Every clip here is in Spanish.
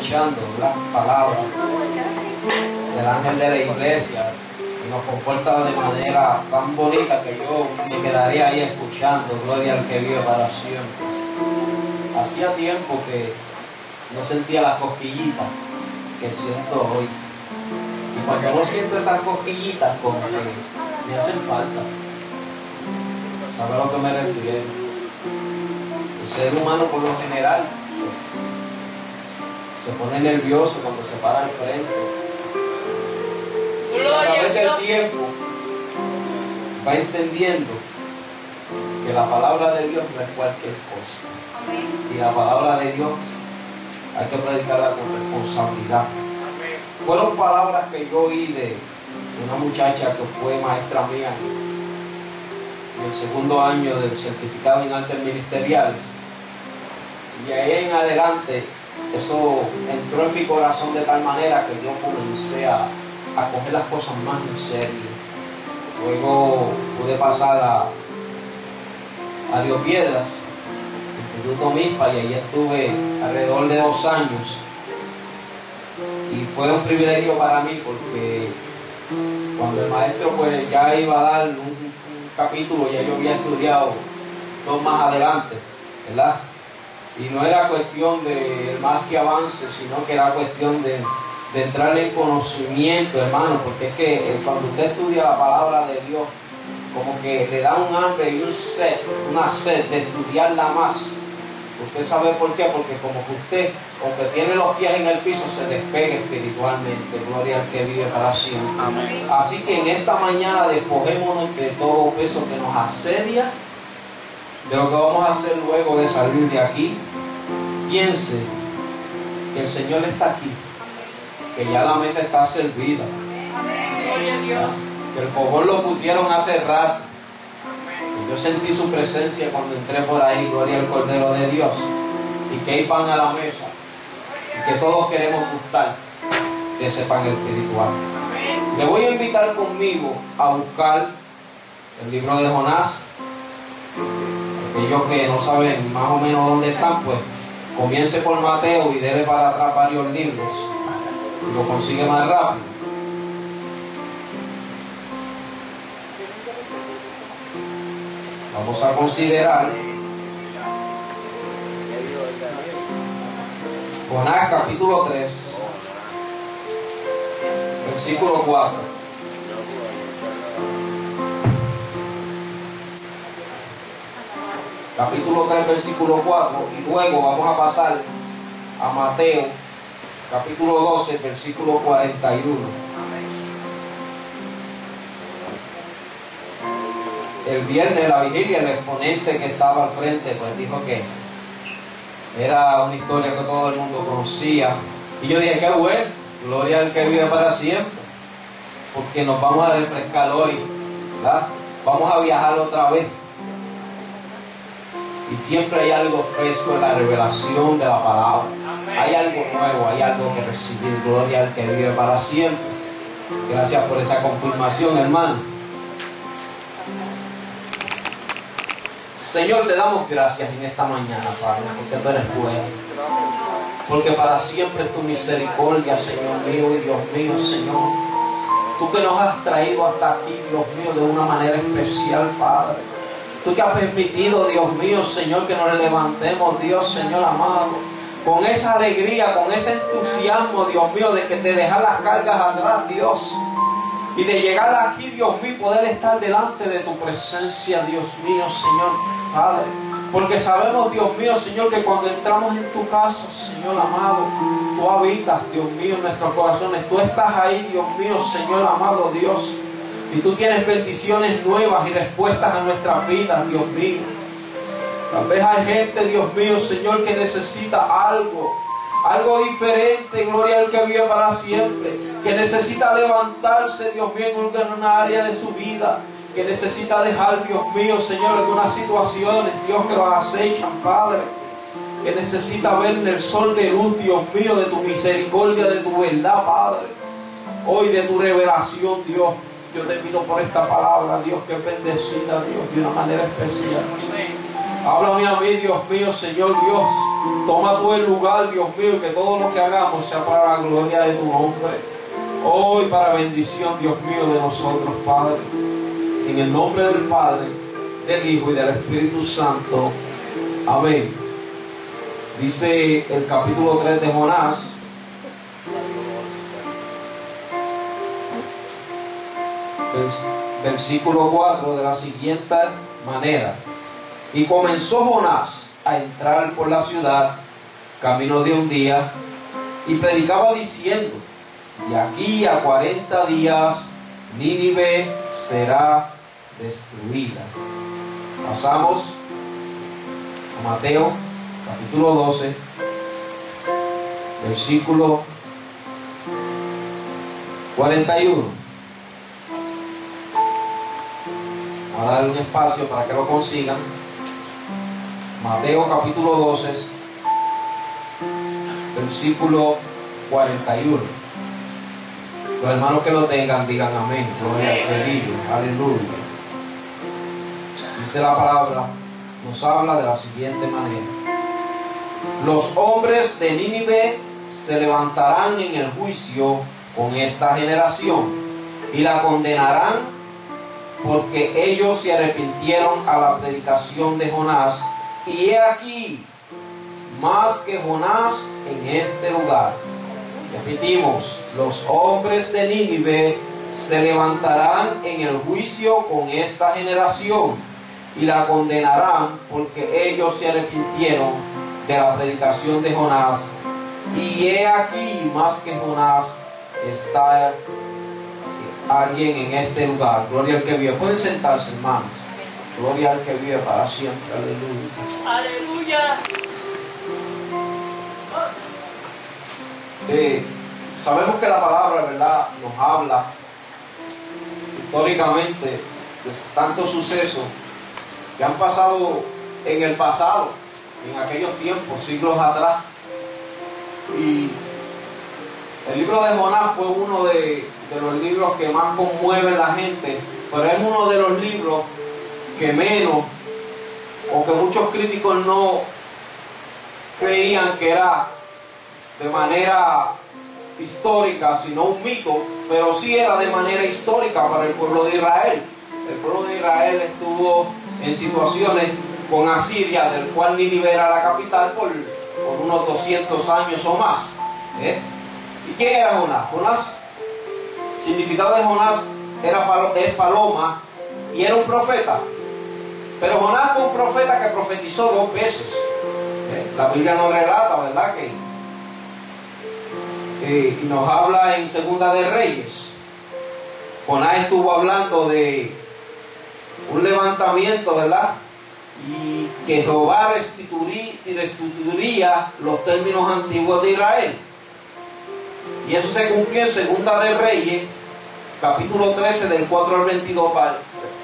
escuchando las palabras del ángel de la iglesia y nos comporta de manera tan bonita que yo me quedaría ahí escuchando, gloria al que vive para siempre. Hacía tiempo que no sentía las cosquillitas que siento hoy. Y cuando no siento esas cosquillitas, como que me hacen falta. ¿Sabe lo que me refiero? El ser humano por lo general se pone nervioso cuando se para al frente. a través del tiempo va entendiendo que la palabra de Dios no es cualquier cosa. Y la palabra de Dios hay que predicarla con responsabilidad. Fueron palabras que yo oí de una muchacha que fue maestra mía en el segundo año del certificado en artes ministeriales. Y ahí en adelante eso entró en mi corazón de tal manera que yo comencé a, coger las cosas más en serio. Luego pude pasar a, a Río Piedras, Instituto Mispa, y allí estuve alrededor de dos años. Y fue un privilegio para mí porque cuando el maestro pues ya iba a dar un, un capítulo, ya yo había estudiado dos más adelante, ¿verdad? Y no era cuestión de más que avance, sino que era cuestión de, entrar en conocimiento, hermano, porque es que eh, cuando usted estudia la palabra de Dios, como que le da un hambre y un sed, una sed de estudiarla más. Usted sabe por qué, porque como que usted, aunque tiene los pies en el piso, se despegue espiritualmente. Gloria al que vive para siempre. Así que en esta mañana despojémonos de todo peso que nos asedia de lo que vamos a hacer luego de salir de aquí, piense que el Señor está aquí, que ya la mesa está servida, que el fogón lo pusieron hace rato. Yo sentí su presencia cuando entré por ahí, gloria al Cordero de Dios, y que hay pan a la mesa, y que todos queremos gustar de ese pan espiritual. Le voy a invitar conmigo a buscar el libro de Jonás, aquellos que no saben más o menos dónde están, pues comience por Mateo y debe para atrás varios libros lo consigue más rápido. Vamos a considerar Jonás capítulo 3, versículo 4. Capítulo 3, versículo 4, y luego vamos a pasar a Mateo, capítulo 12, versículo 41. El viernes, la vigilia, el exponente que estaba al frente, pues dijo que era una historia que todo el mundo conocía. Y yo dije, qué bueno, gloria al que vive para siempre, porque nos vamos a refrescar hoy, ¿verdad? Vamos a viajar otra vez y siempre hay algo fresco en la revelación de la palabra. Hay algo nuevo, hay algo que recibir. Gloria al que vive para siempre. Gracias por esa confirmación, hermano. Señor, te damos gracias en esta mañana, Padre, porque tú eres bueno. Porque para siempre tu misericordia, Señor mío y Dios mío, Señor. Tú que nos has traído hasta aquí, Dios mío, de una manera especial, Padre. Tú que has permitido, Dios mío, Señor, que nos levantemos, Dios, Señor amado, con esa alegría, con ese entusiasmo, Dios mío, de que te dejas las cargas atrás, Dios. Y de llegar aquí, Dios mío, poder estar delante de tu presencia, Dios mío, Señor, Padre. Porque sabemos, Dios mío, Señor, que cuando entramos en tu casa, Señor amado, tú habitas, Dios mío, en nuestros corazones. Tú estás ahí, Dios mío, Señor amado, Dios. Y tú tienes bendiciones nuevas y respuestas a nuestras vidas, Dios mío. Tal vez hay gente, Dios mío, Señor, que necesita algo, algo diferente, gloria al que vive para siempre, que necesita levantarse, Dios mío, en una área de su vida, que necesita dejar, Dios mío, Señor, algunas situaciones, Dios, que los acechan, Padre, que necesita ver el sol de luz, Dios mío, de tu misericordia, de tu verdad, Padre, hoy de tu revelación, Dios. Yo te pido por esta palabra, Dios, que bendecida, Dios, de una manera especial. Háblame a mí, Dios mío, Señor Dios. Toma tú el lugar, Dios mío, que todo lo que hagamos sea para la gloria de tu nombre. Hoy para bendición, Dios mío, de nosotros, Padre. En el nombre del Padre, del Hijo y del Espíritu Santo. Amén. Dice el capítulo 3 de Jonás. Versículo 4 de la siguiente manera. Y comenzó Jonás a entrar por la ciudad, camino de un día, y predicaba diciendo, de aquí a 40 días Nínive será destruida. Pasamos a Mateo capítulo 12, versículo 41. Vamos a darle un espacio para que lo consigan. Mateo capítulo 12, versículo 41. Los hermanos que lo tengan, digan amén. Gloria al Aleluya. Dice la palabra, nos habla de la siguiente manera. Los hombres de Nínive se levantarán en el juicio con esta generación y la condenarán porque ellos se arrepintieron a la predicación de Jonás y he aquí, más que Jonás en este lugar. Repetimos, los hombres de Nínive se levantarán en el juicio con esta generación y la condenarán porque ellos se arrepintieron de la predicación de Jonás. Y he aquí, más que Jonás, está alguien en este lugar. Gloria al que vive. Pueden sentarse, hermanos. Gloria al que vive para siempre. Aleluya. Aleluya. Eh, sabemos que la palabra, ¿verdad?, nos habla históricamente de tantos sucesos que han pasado en el pasado, en aquellos tiempos, siglos atrás. Y el libro de Jonás fue uno de, de los libros que más conmueven la gente, pero es uno de los libros que menos o que muchos críticos no creían que era de manera histórica, sino un mito, pero sí era de manera histórica para el pueblo de Israel. El pueblo de Israel estuvo en situaciones con Asiria, del cual Nínive era la capital por, por unos 200 años o más. ¿eh? ¿Y quién era Jonás? Jonás, significado de Jonás era es paloma y era un profeta. Pero Jonás fue un profeta que profetizó dos veces. ¿eh? La Biblia nos relata, ¿verdad? Que eh, nos habla en Segunda de Reyes. Jonás estuvo hablando de un levantamiento, ¿verdad? Y que Jehová restituiría, los términos antiguos de Israel. Y eso se cumplió en Segunda de Reyes, capítulo 13, del 4 al 22,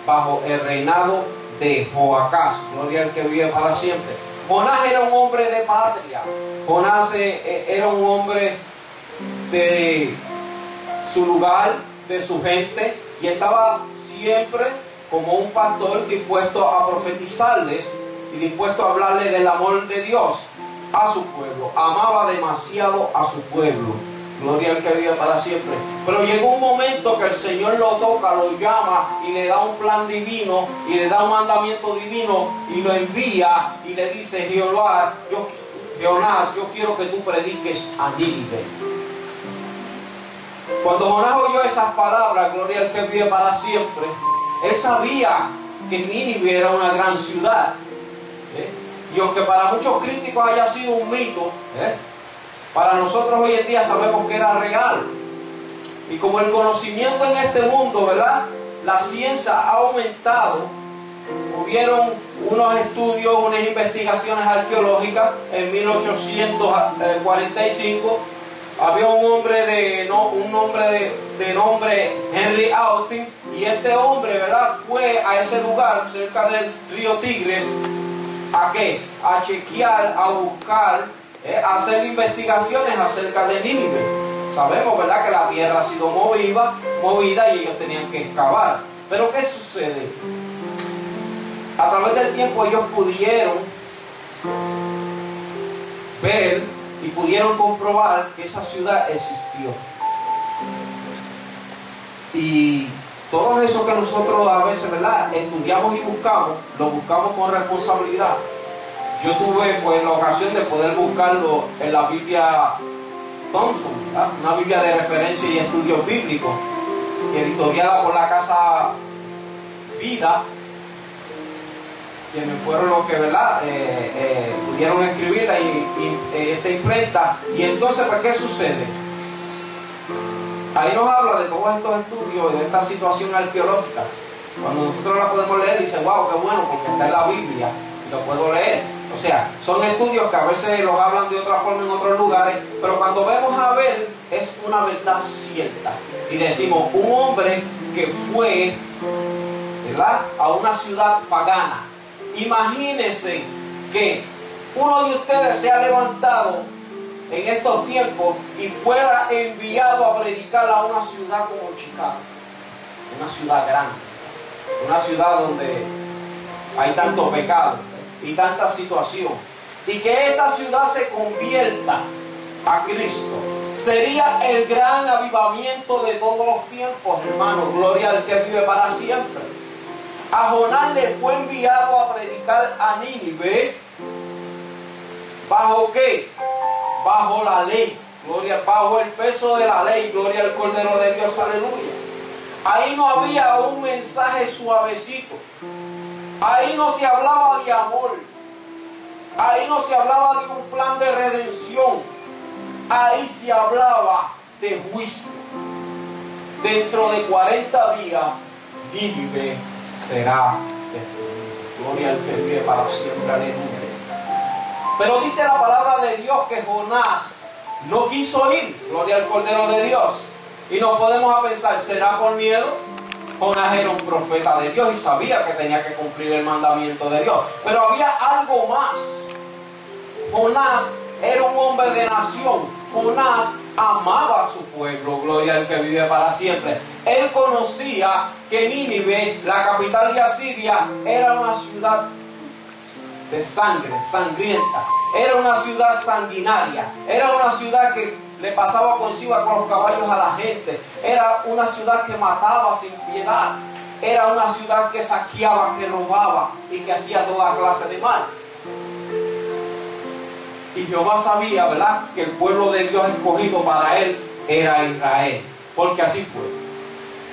bajo el reinado de Joacás. Gloria al que vive para siempre. Jonás era un hombre de patria. Jonás eh, eh, era un hombre de su lugar, de su gente, y estaba siempre como un pastor dispuesto a profetizarles y dispuesto a hablarles del amor de Dios a su pueblo. Amaba demasiado a su pueblo. Gloria al que vive para siempre. Pero llegó un momento que el Señor lo toca, lo llama y le da un plan divino y le da un mandamiento divino y lo envía y le dice, Jehová, yo, Jonás, yo quiero que tú prediques a Nínive. Cuando Jonás oyó esas palabras, gloria al que vive para siempre, él sabía que Nínive era una gran ciudad. ¿eh? Y aunque para muchos críticos haya sido un mito, ¿eh? Para nosotros hoy en día sabemos que era real. Y como el conocimiento en este mundo, ¿verdad? La ciencia ha aumentado. Hubieron unos estudios, unas investigaciones arqueológicas en 1845 había un hombre de no, un hombre de, nombre Henry Austin y este hombre, ¿verdad? Fue a ese lugar cerca del río Tigres a qué? A chequear, a buscar, hacer investigaciones acerca de Nínive. Sabemos, ¿verdad? Que la tierra ha sido movida, movida y ellos tenían que excavar. Pero ¿qué sucede? a través del tiempo ellos pudieron ver y pudieron comprobar que esa ciudad existió. Y todo eso que nosotros a veces, ¿verdad? Estudiamos y buscamos, lo buscamos con responsabilidad. Yo tuve pues la ocasión de poder buscarlo en la Biblia Thompson, una Biblia de referencia y estudios bíblicos, editoriada por la casa Vida, quienes fueron los que ¿verdad? Eh, eh, pudieron escribirla y, y, esta imprenta. Y entonces, ¿para pues, ¿qué sucede? Ahí nos habla de todos estos estudios y de esta situación arqueológica. Cuando nosotros la podemos leer, dice, wow, qué bueno, porque está en la Biblia y lo puedo leer. O sea, son estudios que a veces los hablan de otra forma en otros lugares, pero cuando vemos a ver, es una verdad cierta. Y decimos, un hombre que fue ¿verdad? a una ciudad pagana. Imagínense que uno de ustedes se ha levantado en estos tiempos y fuera enviado a predicar a una ciudad como Chicago, una ciudad grande, una ciudad donde hay tanto pecado y tanta situación, y que esa ciudad se convierta a Cristo, sería el gran avivamiento de todos los tiempos, hermano, gloria al que vive para siempre. A Jonás le fue enviado a predicar a Nínive, ¿bajo qué? bajo la ley, gloria, bajo el peso de la ley, gloria al Cordero de Dios, aleluya. Ahí no había un mensaje suavecito. Ahí no se hablaba de amor. Ahí no se hablaba de un plan de redención. Ahí se hablaba de juicio. Dentro de 40 días, Nínive será. Gloria al que vive para siempre, aleluya. Pero dice la palabra de Dios que Jonás no quiso ir, gloria al Cordero de Dios. Y nos podemos pensar, ¿será por miedo? Jonás era un profeta de Dios y sabía que tenía que cumplir el mandamiento de Dios. Pero había algo más. Jonás era un hombre de nación. Jonás amaba a su pueblo, gloria al que vive para siempre. Él conocía que Nínive, la capital de Asiria, era una ciudad de sangre, sangrienta. Era una ciudad sanguinaria. Era una ciudad que le pasaba por encima con los caballos a la gente. Era una ciudad que mataba sin piedad. Era una ciudad que saqueaba, que robaba y que hacía toda clase de mal. Y Jehová sabía, ¿verdad?, que el pueblo de Dios escogido para él era Israel. Porque así fue.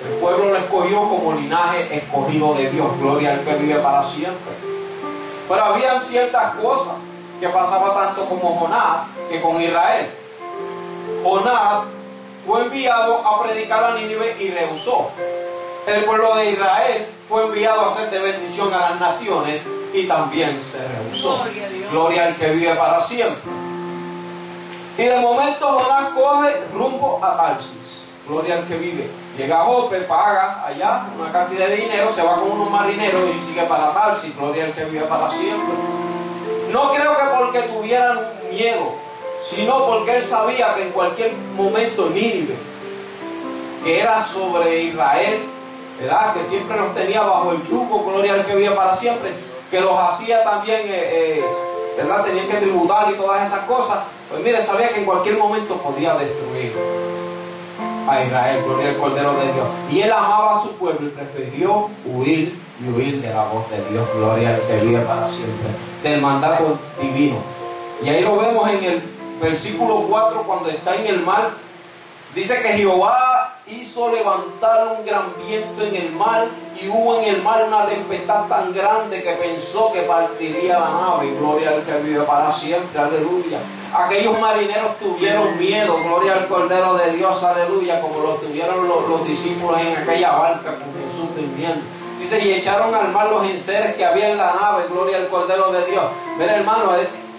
El pueblo lo escogió como linaje escogido de Dios. Gloria al que vive para siempre. Pero había ciertas cosas que pasaba tanto como Jonás que con Israel. Jonás fue enviado a predicar a Nínive y rehusó. El pueblo de Israel fue enviado a hacer de bendición a las naciones y también se rehusó. Gloria, al que vive para siempre. Y de momento Jonás coge rumbo a Tarsis. Gloria al que vive. Llega a Jope, paga allá una cantidad de dinero, se va con unos marineros y sigue para Tarsis. Gloria al que vive para siempre. No creo que porque tuvieran miedo, sino porque él sabía que en cualquier momento Nínive, que era sobre Israel, ¿verdad? que siempre los tenía bajo el yugo, gloria al que vive para siempre, que los hacía también, eh, eh, ¿verdad? Tenían que tributar y todas esas cosas. Pues mire, sabía que en cualquier momento podía destruir a Israel, gloria al Cordero de Dios. Y él amaba a su pueblo y prefirió huir y huir de la voz de Dios, gloria al que vive para siempre, del mandato divino. Y ahí lo vemos en el versículo 4, cuando está en el mar, dice que Jehová hizo levantar un gran viento en el mar y hubo en el mar una tempestad tan grande que pensó que partiría la nave. Gloria al que vive para siempre, aleluya. Aquellos marineros tuvieron miedo, gloria al Cordero de Dios, aleluya, como lo tuvieron los, discípulos en aquella barca con Jesús durmiendo. Dice, y echaron al mar los enseres que había en la nave, gloria al Cordero de Dios. Mira hermano,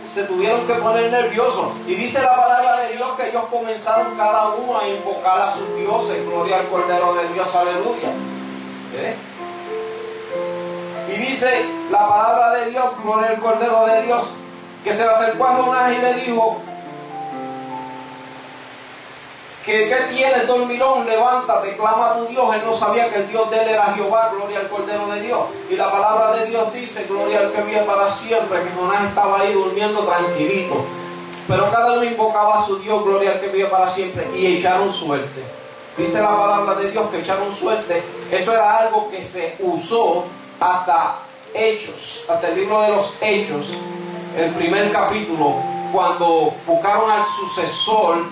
se tuvieron que poner nerviosos. Y dice la palabra de Dios que ellos comenzaron cada uno a invocar a sus dioses, gloria al Cordero de Dios, aleluya. ¿Eh? Y dice la palabra de Dios, gloria al Cordero de Dios, que se le acercó a Jonás y le dijo, que, que tiene dormilón, levántate, clama a tu Dios. Él no sabía que el Dios de él era Jehová, gloria al Cordero de Dios. Y la palabra de Dios dice, gloria al que vive para siempre, que Jonás estaba ahí durmiendo tranquilito. Pero cada uno invocaba a su Dios, gloria al que vive para siempre, y echaron suerte. Dice la palabra de Dios que echaron suerte. Eso era algo que se usó hasta Hechos, hasta el libro de los Hechos, el primer capítulo, cuando buscaron al sucesor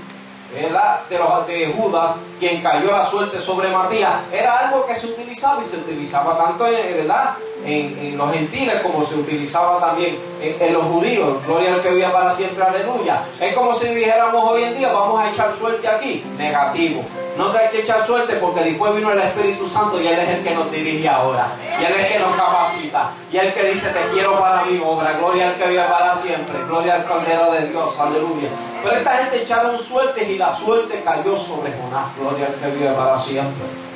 de los de Judas, quien cayó la suerte sobre Matías, era algo que se utilizaba y se utilizaba tanto en, ¿verdad? En, los gentiles como se utilizaba también en, los judíos. Gloria al que vive para siempre, aleluya. Es como si dijéramos hoy en día, vamos a echar suerte aquí. Negativo. No se hay que echar suerte porque después vino el Espíritu Santo y Él es el que nos dirige ahora. Y Él es el que nos capacita. Y Él que dice, te quiero para mi obra. Gloria al que vive para siempre. Gloria al Cordero de Dios. Aleluya. Pero esta gente echaron suerte y la suerte cayó sobre Jonás. Gloria al que vive para siempre.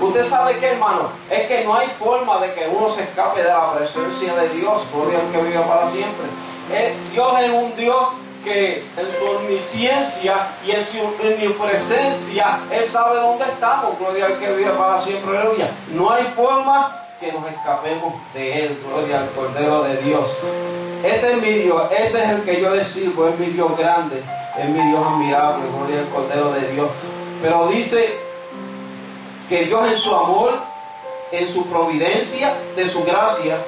Usted sabe que, hermano, es que no hay forma de que uno se escape de la presencia de Dios. Gloria al que vive para siempre. Eh, Dios es un Dios que en su omnisciencia y en su presencia Él sabe dónde estamos. Gloria al que vive para siempre. Aleluya. No hay forma que nos escapemos de Él. Gloria al Cordero de Dios. Este es mi Dios. Ese es el que yo le sirvo. Es mi Dios grande. Es mi Dios admirable. Gloria al Cordero de Dios. Pero dice que Dios en su amor, en su providencia, de su gracia,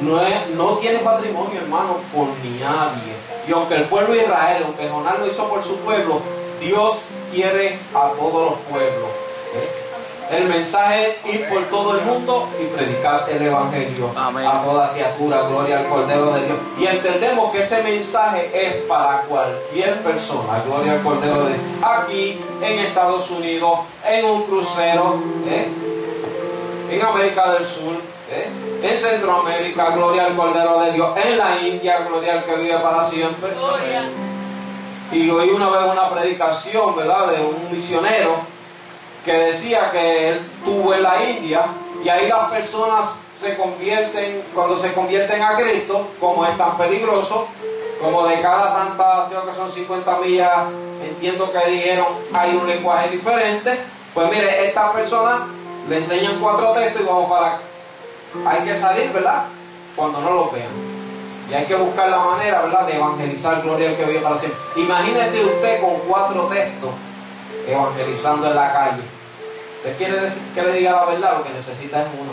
no, no tiene patrimonio, hermano, por nadie. Y aunque el pueblo de Israel, aunque Jonás lo hizo por su pueblo, Dios quiere a todos los pueblos. ¿eh? El mensaje es ir por todo el mundo y predicar el Evangelio a toda criatura, gloria al Cordero de Dios. Y entendemos que ese mensaje es para cualquier persona, gloria al Cordero de Dios. Aquí, en Estados Unidos, en un crucero, ¿eh? en América del Sur, ¿Eh? En Centroamérica, gloria al Cordero de Dios. En la India, gloria al que vive para siempre. Y oí una vez una predicación, ¿verdad? De un misionero que decía que él tuvo en la India y ahí las personas se convierten, cuando se convierten a Cristo, como es tan peligroso, como de cada tanta, creo que son 50 millas, entiendo que dijeron, hay un lenguaje diferente. Pues mire, estas personas le enseñan cuatro textos y vamos para hay que salir, ¿verdad? Cuando no lo vean. Y hay que buscar la manera, ¿verdad?, de evangelizar gloria al que vive para siempre. Imagínese usted con cuatro textos evangelizando en la calle. ¿Usted quiere decir que le diga la verdad? Lo que necesita es uno.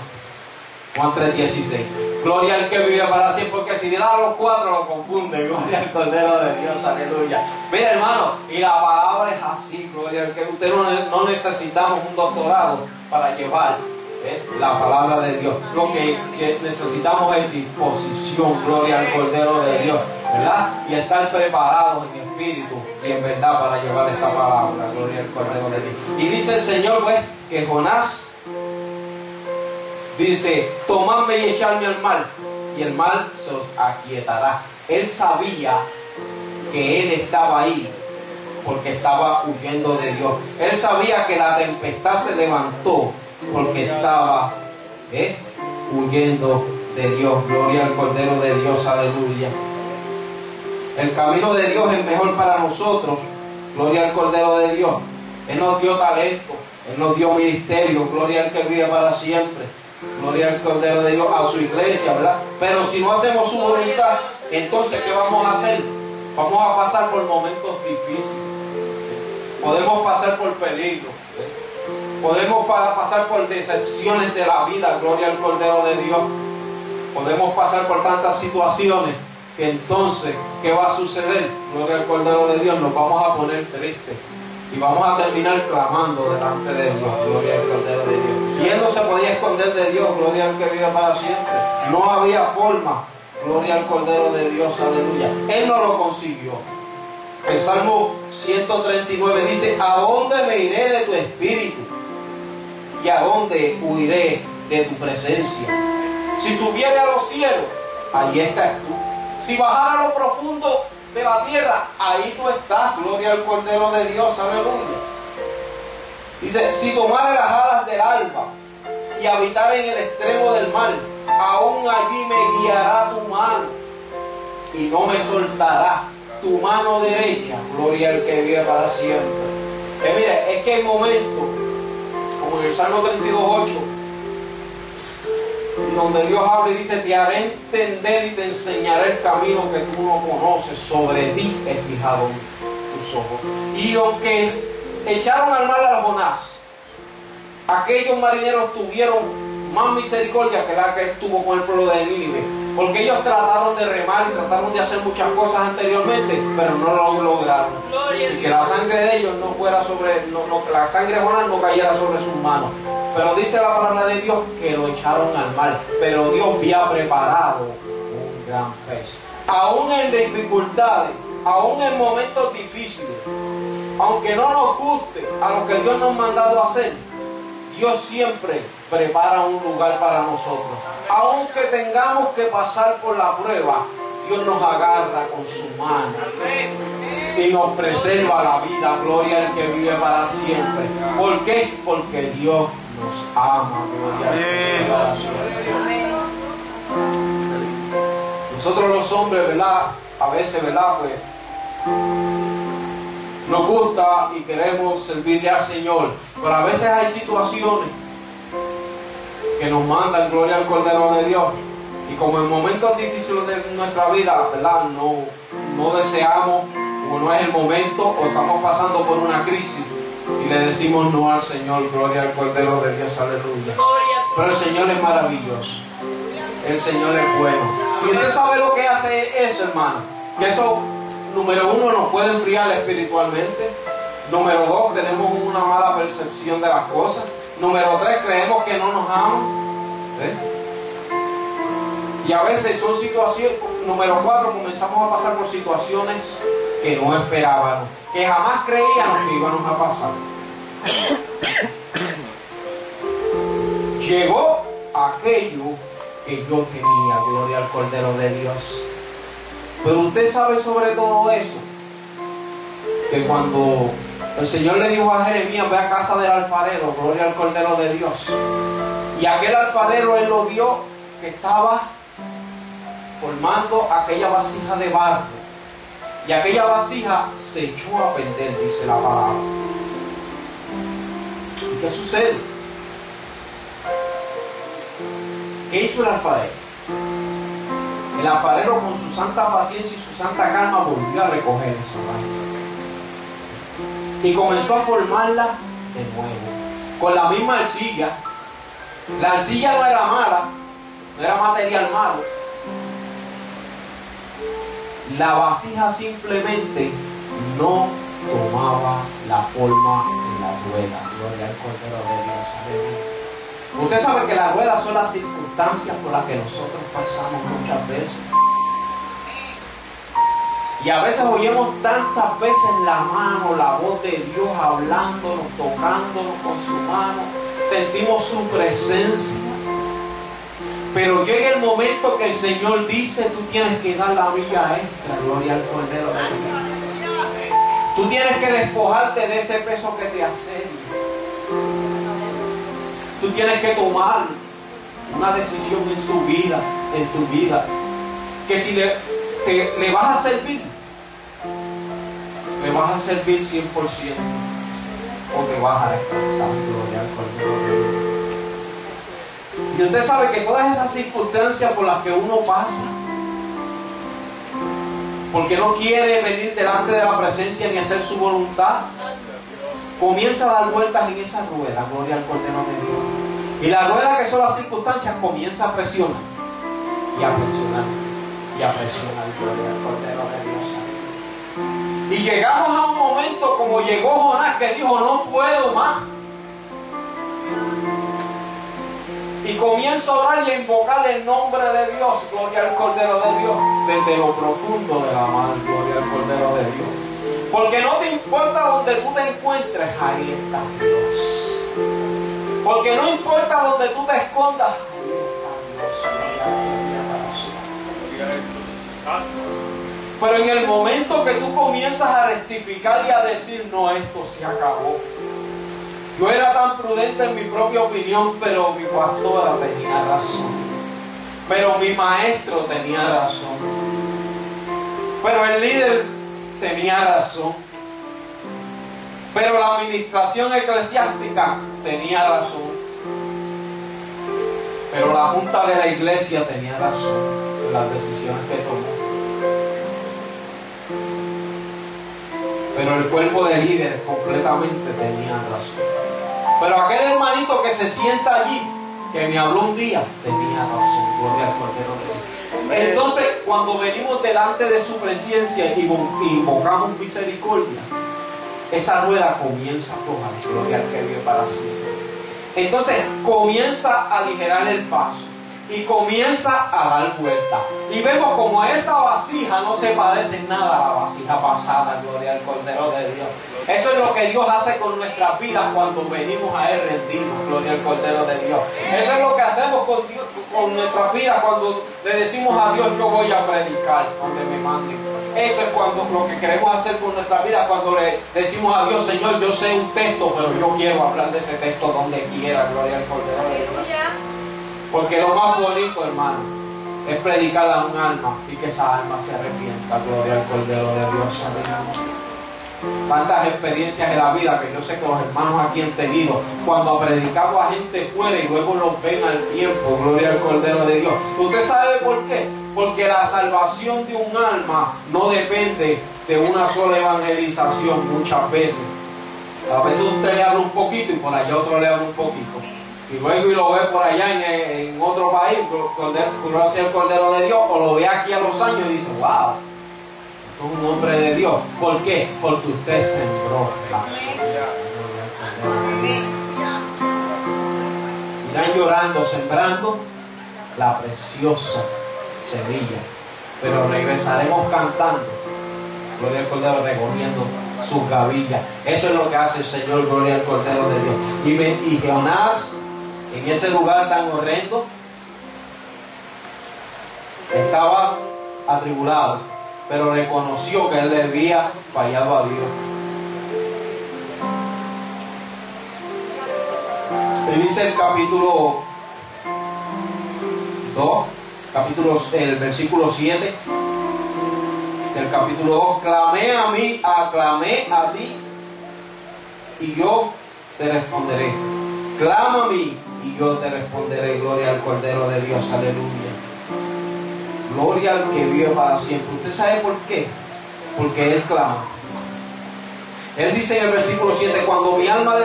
Juan 3:16. Gloria al que vive para siempre, porque si le da los cuatro lo confunde. Gloria al Cordero de Dios, aleluya. Mira, hermano, y la palabra es así, gloria al que usted no, no necesitamos un doctorado para llevar la palabra de Dios. Lo que, necesitamos es disposición, gloria al Cordero de Dios, ¿verdad? Y estar preparados en espíritu y en verdad para llevar esta palabra, gloria al Cordero de Dios. Y dice el Señor, pues, que Jonás dice, tomadme y echarme al mar, y el mal se os aquietará. Él sabía que él estaba ahí porque estaba huyendo de Dios. Él sabía que la tempestad se levantó porque estaba ¿eh? huyendo de Dios. Gloria al Cordero de Dios, aleluya. El camino de Dios es mejor para nosotros. Gloria al Cordero de Dios. Él nos dio talento, Él nos dio ministerio. Gloria al que vive para siempre. Gloria al Cordero de Dios, a su iglesia, ¿verdad? Pero si no hacemos su voluntad, entonces ¿qué vamos a hacer? Vamos a pasar por momentos difíciles. Podemos pasar por peligro Podemos pasar por decepciones de la vida, gloria al Cordero de Dios. Podemos pasar por tantas situaciones que entonces, ¿qué va a suceder? Gloria al Cordero de Dios, nos vamos a poner tristes y vamos a terminar clamando delante de Dios, gloria al Cordero de Dios. Y él no se podía esconder de Dios, gloria al que vive para siempre. No había forma, gloria al Cordero de Dios, aleluya. Él no lo consiguió. El Salmo 139 dice, ¿a dónde me iré de tu espíritu? ¿Y a dónde huiré de tu presencia? Si subiere a los cielos, allí estás tú. Si bajara a lo profundo de la tierra, ahí tú estás. Gloria al Cordero de Dios, aleluya. Dice, si tomare las alas del alba y habitar en el extremo del mar, aún allí me guiará tu mano y no me soltará tu mano derecha. Gloria al que vive para siempre. Eh, mire, es que hay momentos, como en el Salmo 32.8, donde Dios habla y dice, te haré entender y te enseñaré el camino que tú no conoces, sobre ti he fijado tus ojos. Y aunque echaron al mar a Jonás, aquellos marineros tuvieron más misericordia que la que tuvo con el pueblo de Nínive. Porque ellos trataron de remar y trataron de hacer muchas cosas anteriormente, pero no lo lograron. Y que la sangre de ellos no fuera sobre, no, no, la sangre de Jonás no cayera sobre sus manos. Pero dice la palabra de Dios que lo echaron al mar. Pero Dios había preparado un gran pez. Aún en dificultades, aún en momentos difíciles, aunque no nos guste a lo que Dios nos ha mandado hacer, Dios siempre prepara un lugar para nosotros. Aunque tengamos que pasar por la prueba, Dios nos agarra con su mano y nos preserva la vida. Gloria al que vive para siempre. ¿Por qué? Porque Dios nos ama. Gloria. Nosotros los hombres, ¿verdad? A veces, ¿verdad? Pues nos gusta y queremos servirle al Señor. Pero a veces hay situaciones que nos mandan gloria al Cordero de Dios. Y como en momentos difíciles de nuestra vida, ¿verdad? No, no deseamos, o no es el momento, o estamos pasando por una crisis, y le decimos no al Señor, gloria al Cordero de Dios, aleluya. Pero el Señor es maravilloso. El Señor es bueno. Y usted sabe lo que hace eso, hermano. Que eso, número uno, nos puede enfriar espiritualmente. Número dos, tenemos una mala percepción de las cosas. Número tres, creemos que no nos aman. ¿eh? Y a veces son situaciones, número cuatro, comenzamos a pasar por situaciones que no esperábamos, que jamás creíamos que íbamos a pasar. Llegó aquello que yo tenía, gloria al Cordero de Dios. Pero usted sabe sobre todo eso, que cuando el Señor le dijo a Jeremías, ve a casa del alfarero, gloria al Cordero de Dios. Y aquel alfarero él lo vio que estaba formando aquella vasija de barro. Y aquella vasija se echó a perder, dice la palabra. ¿Y qué sucede? ¿Qué hizo el alfarero? El alfarero con su santa paciencia y su santa calma volvió a recoger esa vasija y comenzó a formarla de nuevo, con la misma arcilla. La arcilla no era mala, no era material malo. La vasija simplemente no tomaba la forma de la rueda. Gloria al Cordero de Dios. Usted sabe que la rueda son las circunstancias por las que nosotros pasamos muchas veces. Y a veces oímos tantas veces la mano, la voz de Dios hablándonos, tocándonos con su mano. Sentimos su presencia. Pero llega el momento que el Señor dice, tú tienes que dar la vía extra, gloria al Cordero. Tú tienes que despojarte de ese peso que te asedia. Tú tienes que tomar una decisión en su vida, en tu vida. Que si le le vas a servir, le vas a servir 100% o te vas a despertar, gloria al Y usted sabe que todas esas circunstancias por las que uno pasa, porque no quiere venir delante de la presencia ni hacer su voluntad, comienza a dar vueltas en esa rueda, gloria al Cordero de Dios. Y la rueda que son las circunstancias comienza a presionar y a presionar y apreciar al gloria al Cordero de Dios. Y llegamos a un momento como llegó Jonás que dijo, no puedo más. Y comienzo a orar y a invocar el nombre de Dios, gloria al Cordero de Dios, desde lo profundo de la mano, gloria al Cordero de Dios. Porque no te importa donde tú te encuentres, ahí está Dios. Porque no importa donde tú te escondas, ahí está Dios. Pero en el momento que tú comienzas a rectificar y a decir, no, esto se acabó. Yo era tan prudente en mi propia opinión, pero mi pastora tenía razón. Pero mi maestro tenía razón. Pero el líder tenía razón. Pero la administración eclesiástica tenía razón. Pero la junta de la iglesia tenía razón en las decisiones que tomó. Pero el cuerpo de líderes completamente tenía razón. Pero aquel hermanito que se sienta allí, que me habló un día, tenía razón. Gloria al Cordero de Dios. Entonces, cuando venimos delante de su presencia y invocamos misericordia, esa rueda comienza a flojar. Gloria para siempre. Entonces comienza a aligerar el paso y comienza a dar vuelta. Y vemos como esa vasija no se parece en nada a la vasija pasada, gloria al Cordero de Dios. Eso es lo que Dios hace con nuestras vidas cuando venimos a Él rendidos, gloria al Cordero de Dios. Eso es lo que hacemos con, Dios, con nuestras vidas cuando le decimos a Dios, yo voy a predicar donde me manden. Eso es cuando lo que queremos hacer con nuestra vida, cuando le decimos a Dios, Señor, yo sé un texto, pero yo quiero hablar de ese texto donde quiera, gloria al Cordero de Dios. Porque lo más bonito, hermano, es predicar a un alma y que esa alma se arrepienta. Gloria al Cordero de Dios. Tantas experiencias en la vida que yo sé que los hermanos aquí han tenido cuando predicamos a gente fuera y luego los ven al tiempo. Gloria al Cordero de Dios. ¿Usted sabe por qué? Porque la salvación de un alma no depende de una sola evangelización muchas veces. A veces usted le habla un poquito y por allá otro le habla un poquito y luego y lo ve por allá en, otro país, conoce el Cordero de Dios, o lo ve aquí a los años y dice, wow, es un hombre de Dios. ¿Por qué? Porque usted sembró Irán llorando, sembrando la preciosa semilla. Pero regresaremos cantando. Gloria al Cordero recogiendo sus gavillas. Eso es lo que hace el Señor, gloria al Cordero de Dios. Y, me, y Jonás en ese lugar tan horrendo, estaba atribulado, pero reconoció que él le había fallado a Dios. Y dice el capítulo 2, capítulo, el versículo 7 del capítulo 2, clamé a mí, aclamé a ti, y yo te responderé. Clama a mí y yo te responderé, gloria al Cordero de Dios, aleluya. Gloria al que vive para siempre. ¿Usted sabe por qué? Porque Él clama. Él dice en el versículo 7, cuando mi alma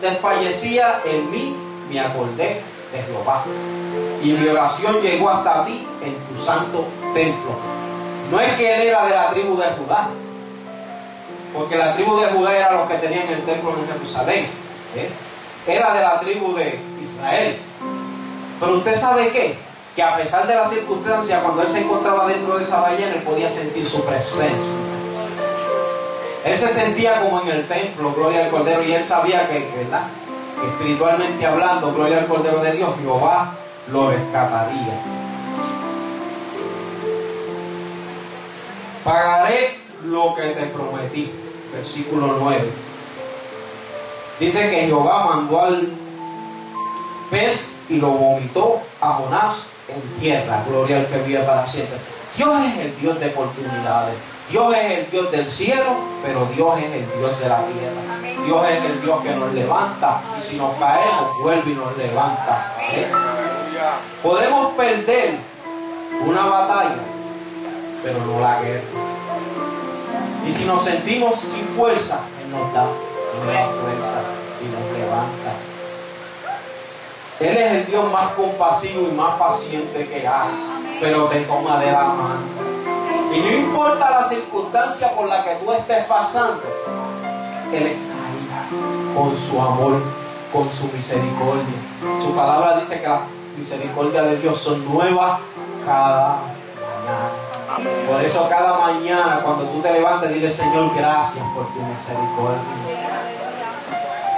desfallecía en mí, me acordé de Jehová. Y mi oración llegó hasta ti en tu santo templo. No es que él era de la tribu de Judá, porque la tribu de Judá era los que tenían el templo en Jerusalén. ¿eh? era de la tribu de Israel. Pero usted sabe qué? Que a pesar de las circunstancias, cuando él se encontraba dentro de esa ballena, él podía sentir su presencia. Él se sentía como en el templo, gloria al Cordero, y él sabía que, ¿verdad? espiritualmente hablando, gloria al Cordero de Dios, Jehová lo rescataría. Pagaré lo que te prometí. Versículo 9. Dice que Jehová mandó al pez y lo vomitó a Jonás en tierra. Gloria al que vive para siempre. Dios es el Dios de oportunidades. Dios es el Dios del cielo, pero Dios es el Dios de la tierra. Dios es el Dios que nos levanta y si nos caemos, vuelve y nos levanta. ¿Eh? Podemos perder una batalla, pero no la guerra. Y si nos sentimos sin fuerza, Él nos da nueva fuerza y nos levanta. Él es el Dios más compasivo y más paciente que hay, pero te toma de la mano. Y no importa la circunstancia por la que tú estés pasando, Él está ahí con su amor, con su misericordia. Su palabra dice que la misericordia de Dios son nuevas cada mañana. Por eso cada mañana cuando tú te levantes, dile Señor, gracias por tu misericordia.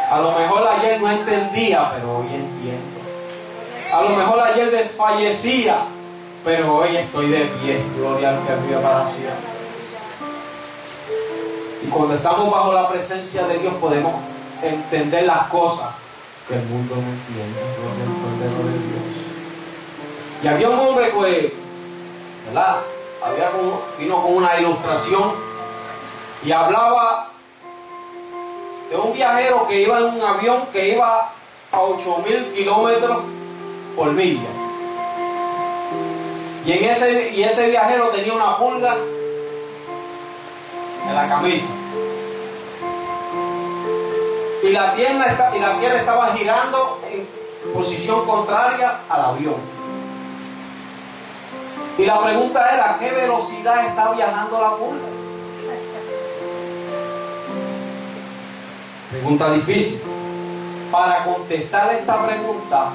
A lo mejor ayer no entendía, pero hoy entiendo. A lo mejor ayer desfallecía, pero hoy estoy de pie. Gloria al que vive para siempre. Y cuando estamos bajo la presencia de Dios podemos entender las cosas que el mundo no entiende. Y había un hombre que, ¿verdad? Había vino con una ilustración y hablaba de un viajero que iba en un avión que iba a 8000 kilómetros por milla. Y, en ese, y ese viajero tenía una pulga en la camisa. Y la, tierra, y la tierra estaba girando en posición contraria al avión. Y la pregunta era, ¿a qué velocidad está viajando la pulga? Pregunta difícil. Para contestar esta pregunta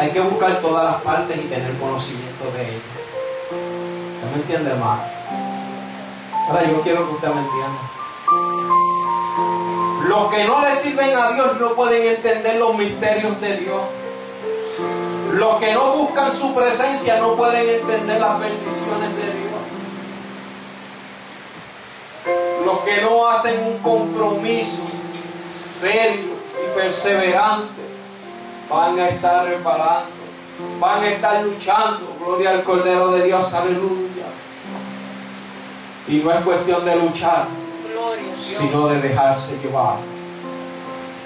hay que buscar todas las partes y tener conocimiento de ellas. ¿Usted me entiende más? Ahora yo quiero que usted me entienda. Los que no le sirven a Dios no pueden entender los misterios de Dios. Los que no buscan su presencia no pueden entender las bendiciones de Dios. Los que no hacen un compromiso serio y perseverante van a estar reparando, van a estar luchando. Gloria al Cordero de Dios, aleluya. Y no es cuestión de luchar, sino de dejarse llevar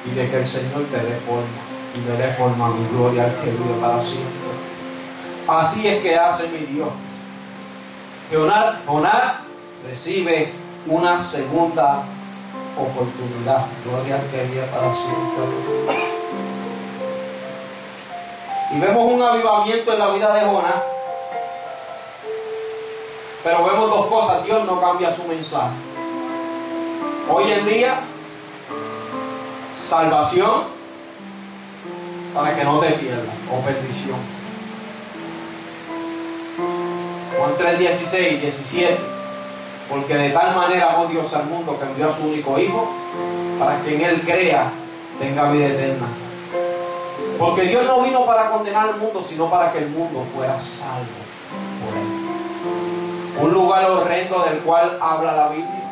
y de que el Señor te dé forma y me dé forma mi gloria al que vive para siempre. Así es que hace mi Dios. Jonar, recibe una segunda oportunidad. Gloria al que vive para siempre. Y vemos un avivamiento en la vida de Jonás. Pero vemos dos cosas. Dios no cambia su mensaje. Hoy en día, salvación para que no te pierdas o perdición. Juan 3, 16, 17. Porque de tal manera amó Dios al mundo que envió a su único Hijo para que en Él crea tenga vida eterna. Porque Dios no vino para condenar al mundo, sino para que el mundo fuera salvo por Él. Un lugar horrendo del cual habla la Biblia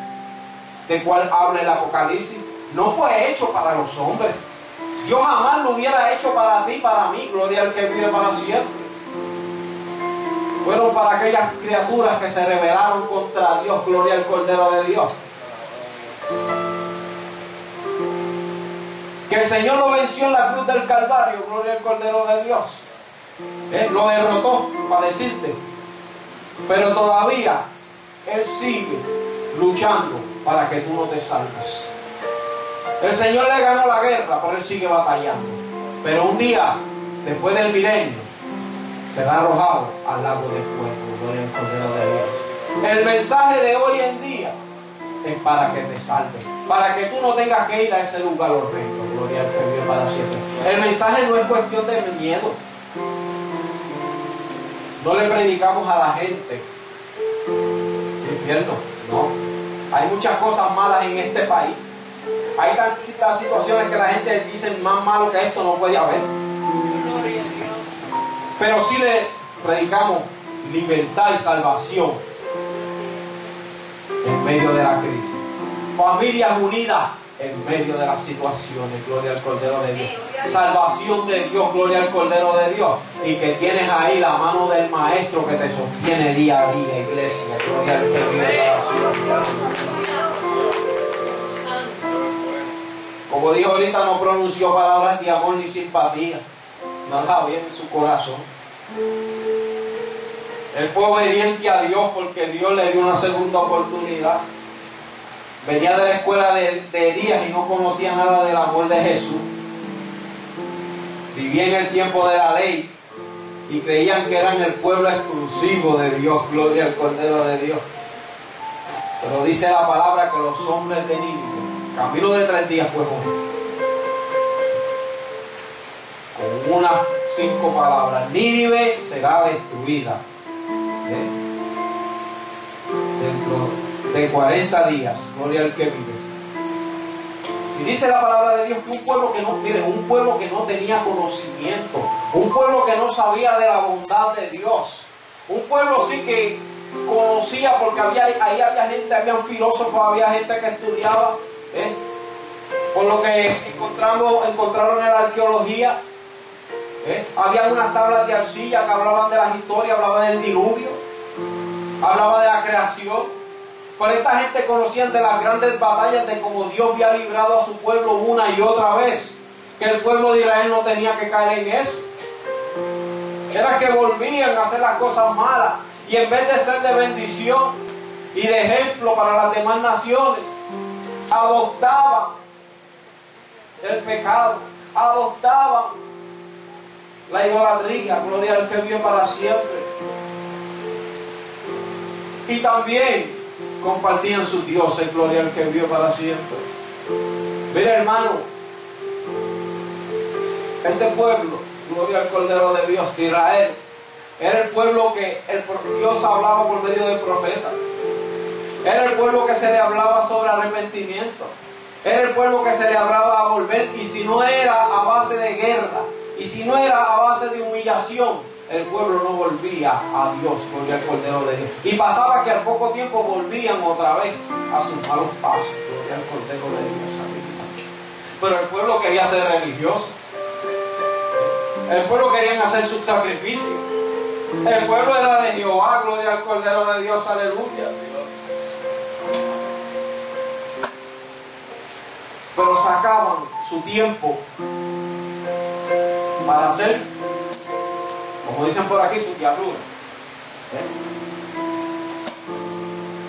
del cual habla el Apocalipsis, no fue hecho para los hombres. Dios jamás lo hubiera hecho para ti, para mí, gloria al que vive para siempre. Fueron para aquellas criaturas que se rebelaron contra Dios, gloria al Cordero de Dios. Que el Señor lo venció en la cruz del Calvario, gloria al Cordero de Dios. ¿Eh? Lo derrotó, para decirte. Pero todavía Él sigue luchando para que tú no te salves. El Señor le ganó la guerra, pero Él sigue batallando. Pero un día, después del milenio, será arrojado al lago de fuego, gloria al Cordero de Dios. El mensaje de hoy en día es para que te salves, para que tú no tengas que ir a ese lugar horrendo, gloria al que vive para siempre. El mensaje no es cuestión de miedo. No le predicamos a la gente infierno, no. Hay muchas cosas malas en este país. Hay tantas situaciones que la gente dice más malo que esto no puede haber. Pero si le predicamos libertad y salvación en medio de la crisis. Familias unidas en medio de las situaciones. Gloria al Cordero de Dios. Salvación de Dios, gloria al Cordero de Dios. Y que tienes ahí la mano del Maestro que te sostiene día a día, iglesia. Gloria al Cordero Como dijo ahorita, no pronunció palabras de amor ni simpatía. No la había en su corazón. Él fue obediente a Dios porque Dios le dio una segunda oportunidad. Venía de la escuela de, Elías y no conocía nada del amor de Jesús. Vivía en el tiempo de la ley y creían que eran el pueblo exclusivo de Dios, gloria al Cordero de Dios. Pero dice la palabra que los hombres de Nínive, camino de tres días fue con Con unas cinco palabras, Nínive será destruida. De 40 días. Gloria al que vive. Y dice la palabra de Dios que un pueblo que no, mire, un pueblo que no tenía conocimiento, un pueblo que no sabía de la bondad de Dios, un pueblo sí que conocía porque había, ahí había gente, había filósofos, había gente que estudiaba, ¿eh? por lo que encontramos, encontraron en la arqueología, ¿eh? había unas tablas de arcilla que hablaban de las historias, hablaban del diluvio, hablaba de la creación, Por esta gente conocían de las grandes batallas de cómo Dios había librado a su pueblo una y otra vez. Que el pueblo de Israel no tenía que caer en eso. Era que volvían a hacer las cosas malas. Y en vez de ser de bendición y de ejemplo para las demás naciones, adoptaban el pecado, adoptaban la idolatría, gloria al que vive para siempre. Y también compartían sus dioses, gloria al que vive para siempre. Mira hermano, este pueblo, gloria al Cordero de Dios de Israel, era el pueblo que el Dios hablaba por medio del profeta. Era el pueblo que se le hablaba sobre arrepentimiento. Era el pueblo que se le hablaba a volver. Y si no era a base de guerra, y si no era a base de humillación, el pueblo no volvía a Dios, volvía al Cordero de Dios. Y pasaba que al poco tiempo volvían otra vez a sus malos pasos, volvía al Cordero de Dios. Pero el pueblo quería ser religioso. El pueblo quería hacer su sacrificio. El pueblo era de Jehová, gloria al Cordero de Dios, aleluya. Pero sacaban su tiempo para hacer, como dicen por aquí, su diablura.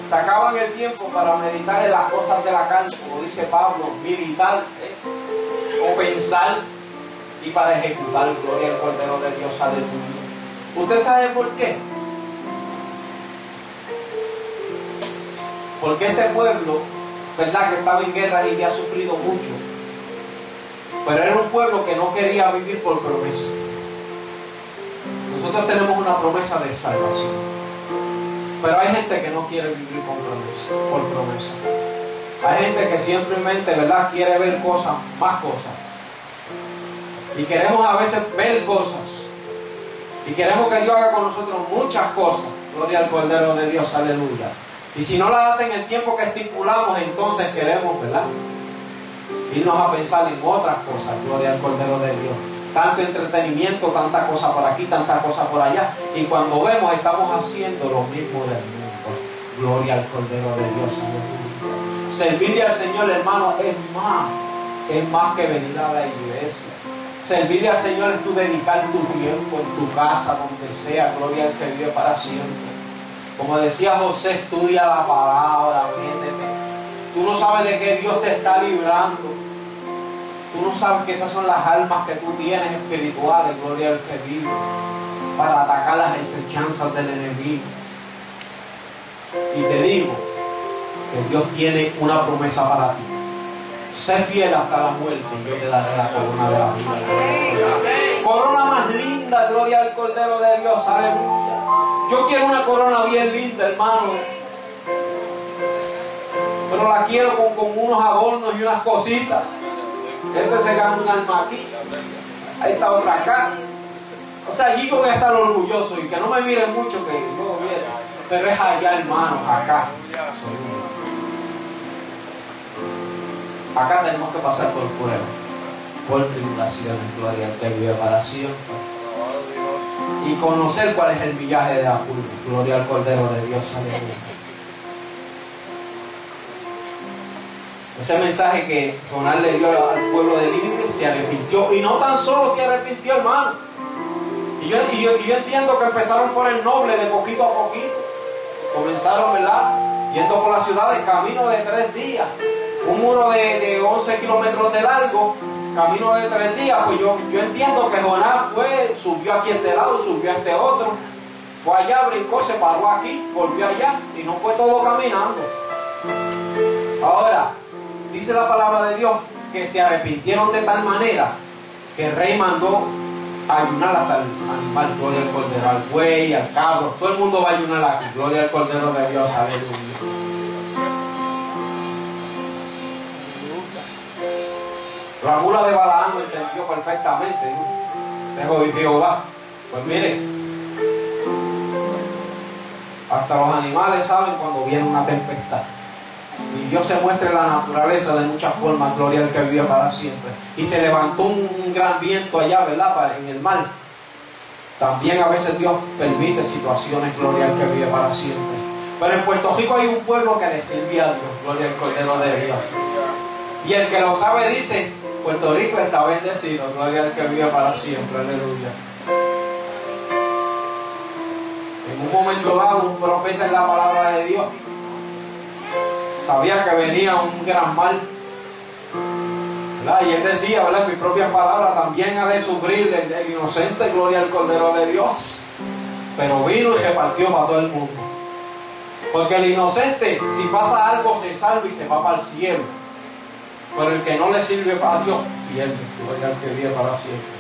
Sacaban el tiempo para meditar en las cosas de la carne, como dice Pablo, militar ¿eh? o pensar y para ejecutar gloria al Cordero de Dios, aleluya. ¿Usted sabe por qué? Porque este pueblo, ¿verdad? Que estaba en guerra y había sufrido mucho. Pero era un pueblo que no quería vivir por promesa. Nosotros tenemos una promesa de salvación. Pero hay gente que no quiere vivir con promesa, por promesa. Hay gente que simplemente, ¿verdad? Quiere ver cosas, más cosas. Y queremos a veces ver cosas y queremos que Dios haga con nosotros muchas cosas. Gloria al Cordero de Dios, aleluya. Y si no las hace en el tiempo que estipulamos, entonces queremos, ¿verdad? Irnos a pensar en otras cosas. Gloria al Cordero de Dios. Tanto entretenimiento, tanta cosa por aquí, tanta cosa por allá. Y cuando vemos, estamos haciendo lo mismo del mundo. Gloria al Cordero de Dios, aleluya. Servirle al Señor, hermano, es más. Es más que venir a la iglesia. Servirle al Señor es tu dedicar tu tiempo en tu casa, donde sea, gloria al que vive para siempre. Como decía José, estudia la palabra, métete. Tú no sabes de qué Dios te está librando. Tú no sabes que esas son las almas que tú tienes espirituales, gloria al que para atacar las enseñanzas del enemigo. Y te digo que Dios tiene una promesa para ti Sé fiel hasta la muerte y yo te daré la corona de la vida. Corona más linda, gloria al Cordero de Dios, aleluya. Yo quiero una corona bien linda, hermano. Pero la quiero con, unos adornos y unas cositas. Este se gana un alma aquí. Ahí está otra acá. O sea, allí yo voy a estar orgulloso y que no me miren mucho que yo Pero es allá, hermanos, acá. Acá tenemos que pasar por pruebas, por tribulaciones, gloria al que vive. Y conocer cuál es el villaje de la pulpa, gloria al Cordero de Dios. Aleluya. Ese mensaje que Jonás le dio al pueblo de Nínive se arrepintió. Y no tan solo se arrepintió, hermano. Y yo, y, yo, y yo, entiendo que empezaron por el noble de poquito a poquito. Comenzaron, ¿verdad? Yendo por la ciudad en camino de tres días un muro de, 11 kilómetros de largo, camino de tres días, pues yo, yo entiendo que Jonás fue, subió aquí este lado, subió este otro, fue allá, brincó, se paró aquí, volvió allá y no fue todo caminando. Ahora, dice la palabra de Dios que se arrepintieron de tal manera que el rey mandó ayunar hasta el animal, gloria al cordero, al buey, al cabro, todo el mundo va a ayunar aquí, gloria al cordero de Dios, aleluya. La mula de Balaam lo entendió perfectamente. ¿no? Se Jehová. Pues mire, hasta los animales saben cuando viene una tempestad. Y Dios se muestra en la naturaleza de muchas formas, gloria al que vive para siempre. Y se levantó un, gran viento allá, ¿verdad? En el mar. También a veces Dios permite situaciones, gloria al que vive para siempre. Pero en Puerto Rico hay un pueblo que le sirve a Dios, gloria al Cordero de Dios. Y el que lo sabe dice, Puerto Rico está bendecido, gloria al que vive para siempre, aleluya. En un momento dado, un profeta en la palabra de Dios sabía que venía un gran mal. Y él decía, ¿verdad? mis propias palabras, también ha de sufrir el, inocente, gloria al Cordero de Dios. Pero vino y repartió para todo el mundo. Porque el inocente, si pasa algo, se salva y se va para el cielo. Pero el que no le sirve para Dios, pierde, gloria al que vive para siempre.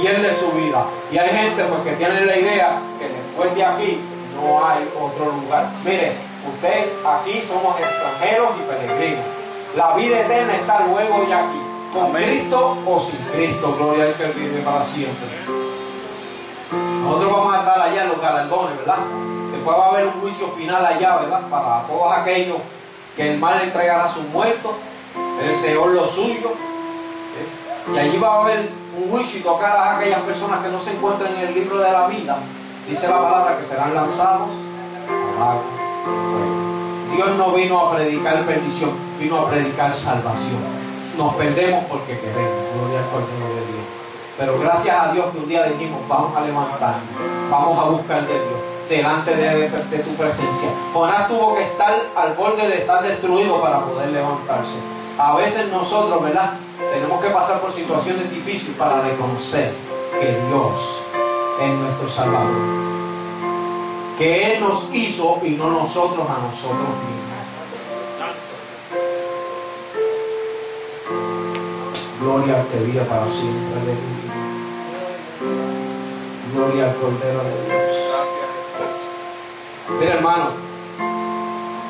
Pierde su vida. Y hay gente pues, que tiene la idea que después de aquí no hay otro lugar. Mire, usted aquí somos extranjeros y peregrinos. La vida eterna está luego de aquí, con Cristo o sin Cristo, gloria al que vive para siempre. Nosotros vamos a estar allá en los galardones, ¿verdad? Después va a haber un juicio final allá, ¿verdad? Para todos aquellos que el mal le entregará a sus muertos, el Señor lo suyo. Y allí va a haber un juicio y tocar a aquellas personas que no se encuentran en el libro de la vida Dice la palabra que serán lanzados Dios no vino a predicar perdición, vino a predicar salvación. Nos perdemos porque queremos, gloria al Cordero de Dios. Pero gracias a Dios que un día dijimos, vamos a levantarnos, vamos a buscar de Dios, delante de, de tu presencia. Jonás tuvo que estar al borde de estar destruido para poder levantarse. A veces nosotros, ¿verdad? Tenemos que pasar por situaciones difíciles para reconocer que Dios en nuestro Salvador. Que Él nos hizo y no nosotros a nosotros mismos. Gloria al que para siempre. Gloria al Cordero de Dios. Mira hermano,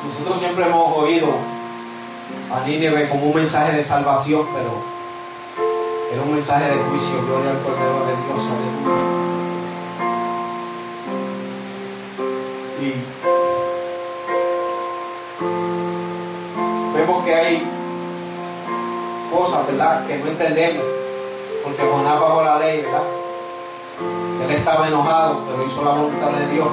nosotros siempre hemos oído a Nínive como un mensaje de salvación, pero era un mensaje de juicio. Gloria al Cordero de Dios. Aleluya. Vemos que hay cosas, ¿verdad?, que no entendemos, porque Jonás bajo la ley, ¿verdad? Él estaba enojado, pero hizo la voluntad de Dios.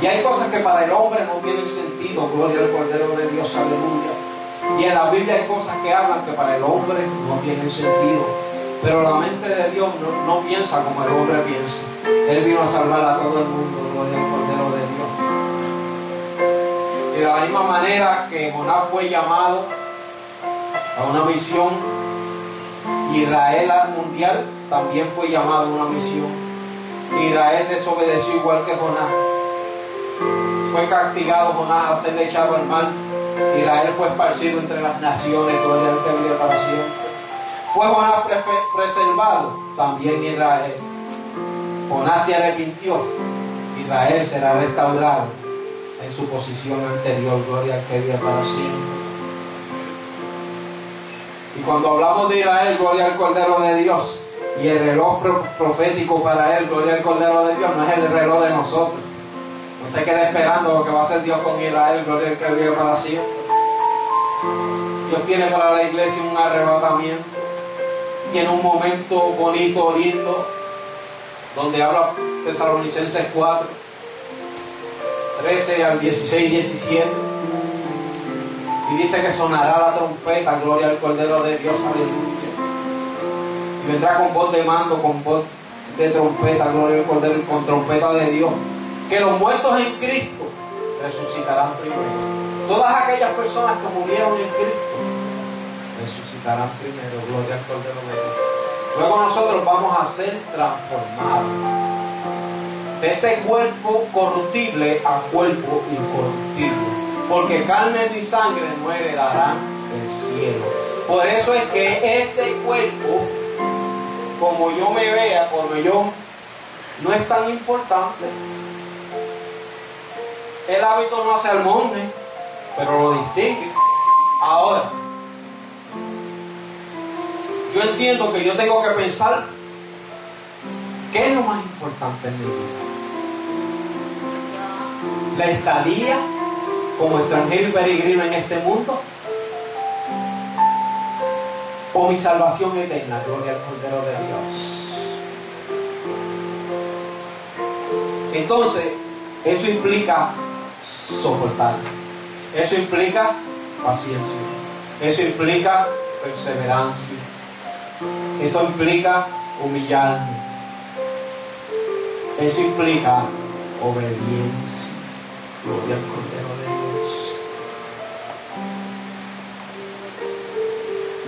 Y hay cosas que para el hombre no tienen sentido, gloria al Cordero de Dios, aleluya. Y en la Biblia hay cosas que hablan que para el hombre no tienen sentido. Pero la mente de Dios no, no piensa como el hombre piensa. Él vino a salvar a todo el mundo, gloria al Cordero de la misma manera que Jonás fue llamado a una misión, Israel al mundial también fue llamado a una misión. Israel desobedeció igual que Jonás. Fue castigado Jonás a ser echado al mar. Israel fue esparcido entre las naciones, gloria al que vive para siempre. Fue Jonás preservado, también Israel. Jonás se arrepintió, Israel será restaurado en su posición anterior, gloria al que vive para siempre. Y cuando hablamos de Israel, gloria al Cordero de Dios, y el reloj profético para él, gloria al Cordero de Dios, no es el reloj de nosotros. No se quede esperando lo que va a hacer Dios con Israel, gloria al que vive para siempre. Dios tiene para la iglesia un arrebatamiento, tiene un momento bonito, lindo, donde habla Tesalonicenses 4, 13 al 16, 17. Y dice que sonará la trompeta, gloria al Cordero de Dios, aleluya. Y vendrá con voz de mando, con voz de trompeta, gloria al Cordero y con trompeta de Dios. Que los muertos en Cristo resucitarán primero. Todas aquellas personas que murieron en Cristo resucitarán primero, gloria al Cordero de Dios. Luego nosotros vamos a ser transformados de este cuerpo corruptible a cuerpo incorruptible. Porque carne ni sangre no heredarán el cielo. Por eso es que este cuerpo, como yo me vea, como yo, no es tan importante. El hábito no hace al monte, pero lo distingue. Ahora, yo entiendo que yo tengo que pensar qué es lo más importante en mi vida. La estadía como extranjero y peregrino en este mundo o mi salvación eterna, gloria al Cordero de Dios. Entonces, eso implica soportar. Eso implica paciencia. Eso implica perseverancia. Eso implica humillarme. Eso implica obediencia. Gloria al Cordero de Dios.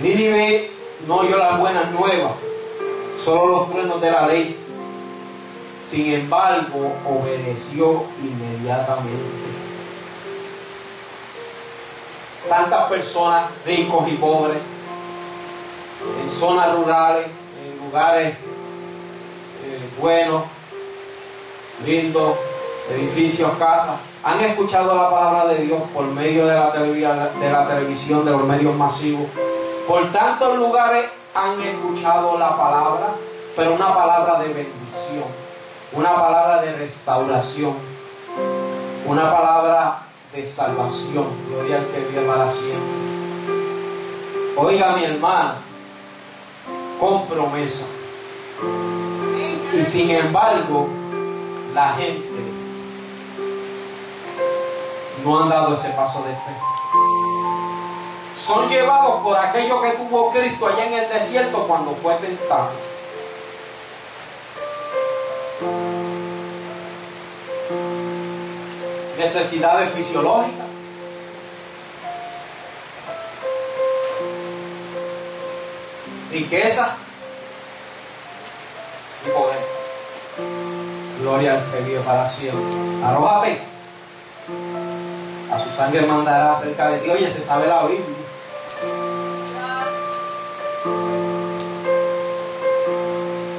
Nínive no oyó las buenas nuevas, solo los truenos de la ley. Sin embargo, obedeció inmediatamente. Tantas personas, ricos y pobres, en zonas rurales, en lugares eh, buenos, lindos, edificios, casas, han escuchado la palabra de Dios por medio de la, de la televisión, de los medios masivos. Por tantos lugares han escuchado la palabra, pero una palabra de bendición, una palabra de restauración, una palabra de salvación. Gloria al que vive para siempre. Oiga mi hermano, con promesa. Y sin embargo, la gente no han dado ese paso de fe. Son llevados por aquello que tuvo Cristo allá en el desierto cuando fue tentado. Necesidades fisiológicas. Riqueza y poder. Gloria al vive para siempre. Arróbate. A su sangre mandará cerca de ti. Oye, se sabe la Biblia.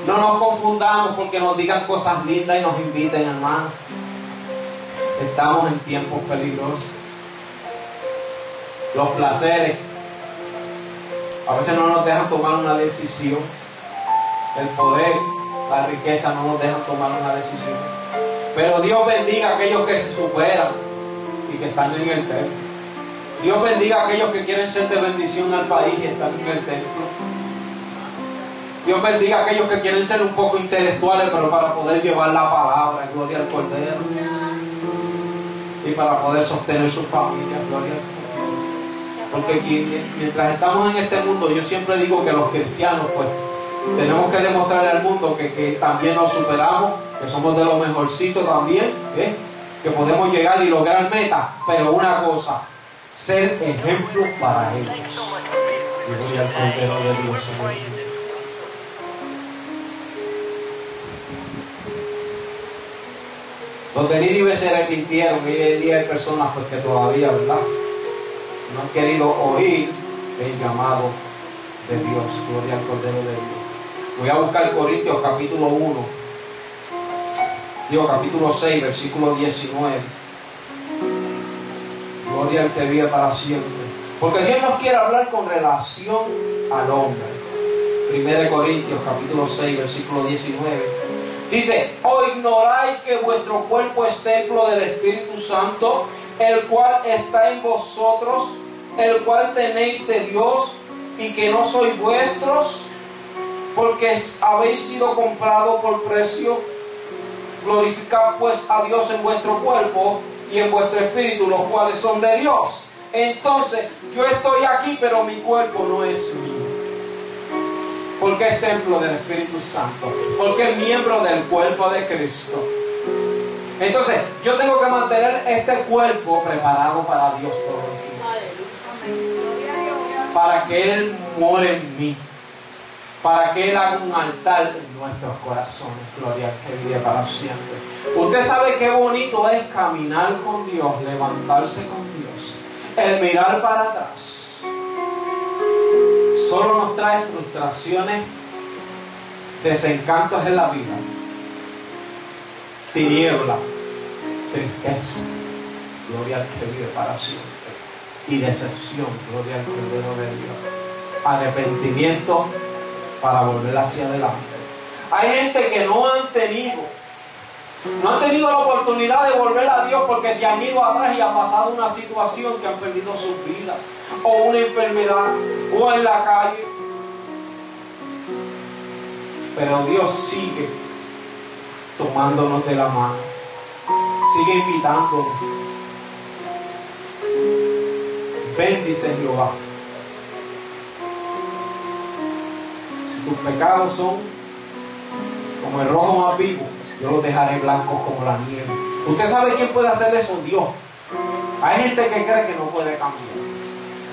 No nos confundamos porque nos digan cosas lindas y nos inviten, hermano. Estamos en tiempos peligrosos. Los placeres a veces no nos dejan tomar una decisión. El poder la riqueza no nos dejan tomar una decisión. Pero Dios bendiga a aquellos que se superan y que están en el templo. Dios bendiga a aquellos que quieren ser de bendición al país y están en el templo. Dios bendiga a aquellos que quieren ser un poco intelectuales, pero para poder llevar la palabra, gloria al Cordero. Y para poder sostener su familia, gloria al Cordero. Porque mientras estamos en este mundo, yo siempre digo que los cristianos, pues, tenemos que demostrarle al mundo que, también nos superamos, que somos de lo mejorcito también, ¿eh? que podemos llegar y lograr metas, pero una cosa, ser ejemplo para ellos. Y al de Dios. Los de Nínive se arrepintieron y hoy en día hay personas pues, que todavía, ¿verdad? No han querido oír el llamado de Dios. Gloria al Cordero de Dios. Voy a buscar Corintios capítulo 1. Dios capítulo 6, versículo 19. Gloria al que vive para siempre. Porque Dios nos quiere hablar con relación al hombre. 1 Corintios capítulo 6, versículo 19. Dice, o ignoráis que vuestro cuerpo es templo del Espíritu Santo, el cual está en vosotros, el cual tenéis de Dios y que no sois vuestros porque habéis sido comprado por precio. Glorificad pues a Dios en vuestro cuerpo y en vuestro espíritu, los cuales son de Dios. Entonces, yo estoy aquí, pero mi cuerpo no es mío. Porque es templo del Espíritu Santo. Porque es miembro del cuerpo de Cristo. Entonces, yo tengo que mantener este cuerpo preparado para Dios todo el tiempo. Para que Él muere en mí para que Él haga un altar en nuestros corazones. Gloria que vive para siempre. Usted sabe qué bonito es caminar con Dios, levantarse con Dios, el mirar para atrás. Solo nos trae frustraciones, desencantos en la vida, tiniebla, tristeza. Gloria al que vive para siempre. Y decepción, gloria al Cordero de Dios. Arrepentimiento para volver hacia adelante. Hay gente que no han tenido, no han tenido la oportunidad de volver a Dios porque se han ido atrás y ha pasado una situación que han perdido su vida, o una enfermedad, o en la calle. Pero Dios sigue tomándonos de la mano, sigue invitándonos, bendice Jehová. Tus pecados son como el rojo más vivo, yo los dejaré blancos como la nieve. ¿Usted sabe quién puede hacer eso? Dios. Hay gente que cree que no puede cambiar.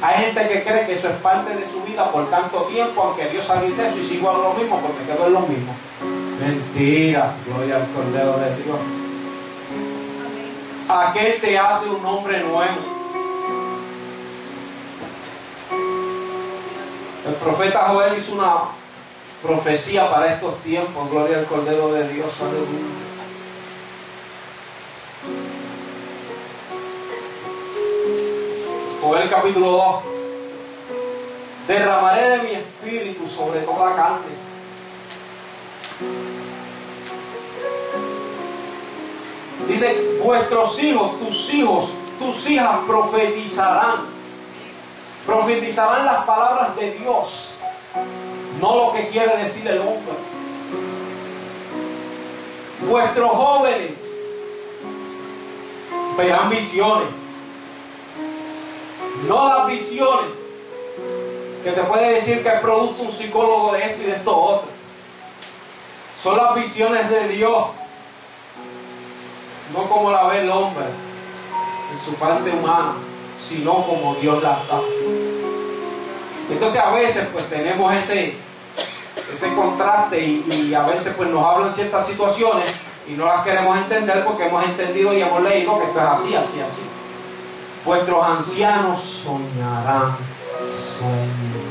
Hay gente que cree que eso es parte de su vida por tanto tiempo, aunque Dios salga de eso y sigo a lo mismo porque quedo en lo mismo. Mentira, gloria al Cordero de Dios. Aquel te hace un hombre nuevo. El profeta Joel hizo una profecía para estos tiempos. Gloria al Cordero de Dios. Aleluya. Joel capítulo 2. Derramaré de mi espíritu sobre toda carne. Dice, vuestros hijos, tus hijos, tus hijas profetizarán. Profetizarán las palabras de Dios, no lo que quiere decir el hombre. Vuestros jóvenes verán visiones. No las visiones que te puede decir que es producto un psicólogo de esto y de esto otro. Son las visiones de Dios no como la ve el hombre en su parte humana, sino como Dios la da. Entonces a veces pues tenemos ese, ese contraste y, a veces pues nos hablan ciertas situaciones y no las queremos entender porque hemos entendido y hemos leído que esto es así, así, así. Vuestros ancianos soñarán sueños.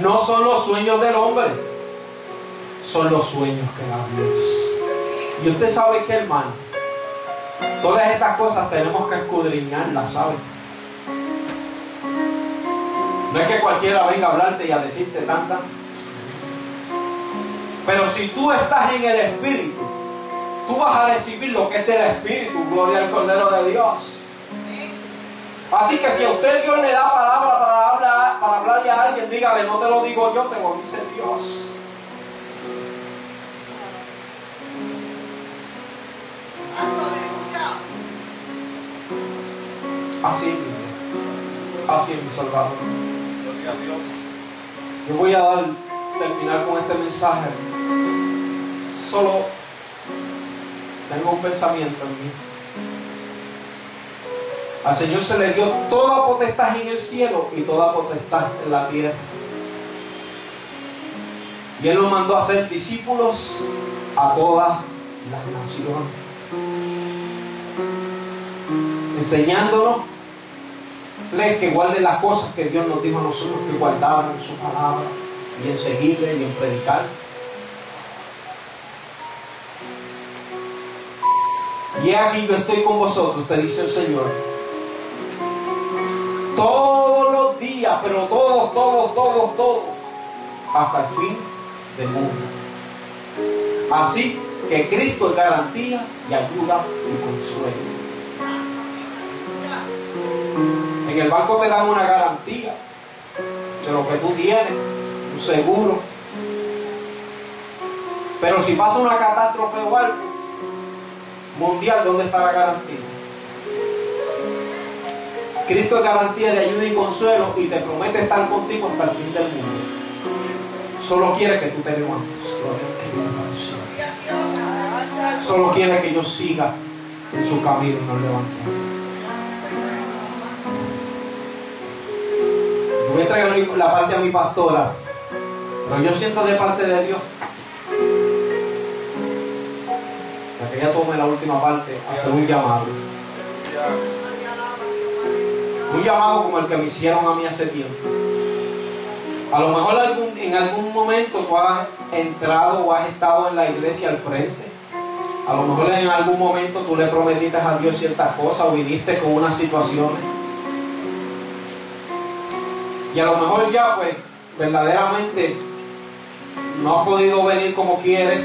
No son los sueños del hombre, son los sueños que da Dios. Y usted sabe que, hermano, todas estas cosas tenemos que escudriñarlas, ¿sabe? No es que cualquiera venga a hablarte y a decirte tanta. Pero si tú estás en el Espíritu, tú vas a recibir lo que es del Espíritu, gloria al Cordero de Dios. Así que si a usted Dios le da palabra para, hablar, para hablarle a alguien, dígale, no te lo digo yo, te lo dice Dios. Así, así es mi Salvador. Yo voy a dar, terminar con este mensaje. Solo tengo un pensamiento en mí. Al Señor se le dio toda potestad en el cielo y toda potestad en la tierra. Y Él lo mandó a ser discípulos a todas las naciones enseñándonos que guarden las cosas que Dios nos dijo a nosotros que guardaban en su palabra y en seguirle y en predicar. Y aquí yo estoy con vosotros, te dice el Señor. Todos los días, pero todos, todos, todos, todos, hasta el fin del mundo. Así que Cristo es garantía y ayuda y consuelo. En el banco te dan una garantía de lo que tú tienes, seguro. Pero si pasa una catástrofe o algo mundial, ¿dónde está la garantía? Cristo es garantía de ayuda y consuelo y te promete estar contigo hasta el fin del mundo. Solo quiere que tú te levantes. Solo quiere que yo siga en su camino y nos levantemos. voy a la parte a mi pastora, pero yo siento de parte de Dios para que ella tome la última parte, hacer un llamado. Un llamado como el que me hicieron a mí hace tiempo. A lo mejor en algún momento tú has entrado o has estado en la iglesia al frente. A lo mejor en algún momento tú le prometiste a Dios ciertas cosas o viniste con unas situaciones. Y a lo mejor ya pues verdaderamente no has podido venir como quieres,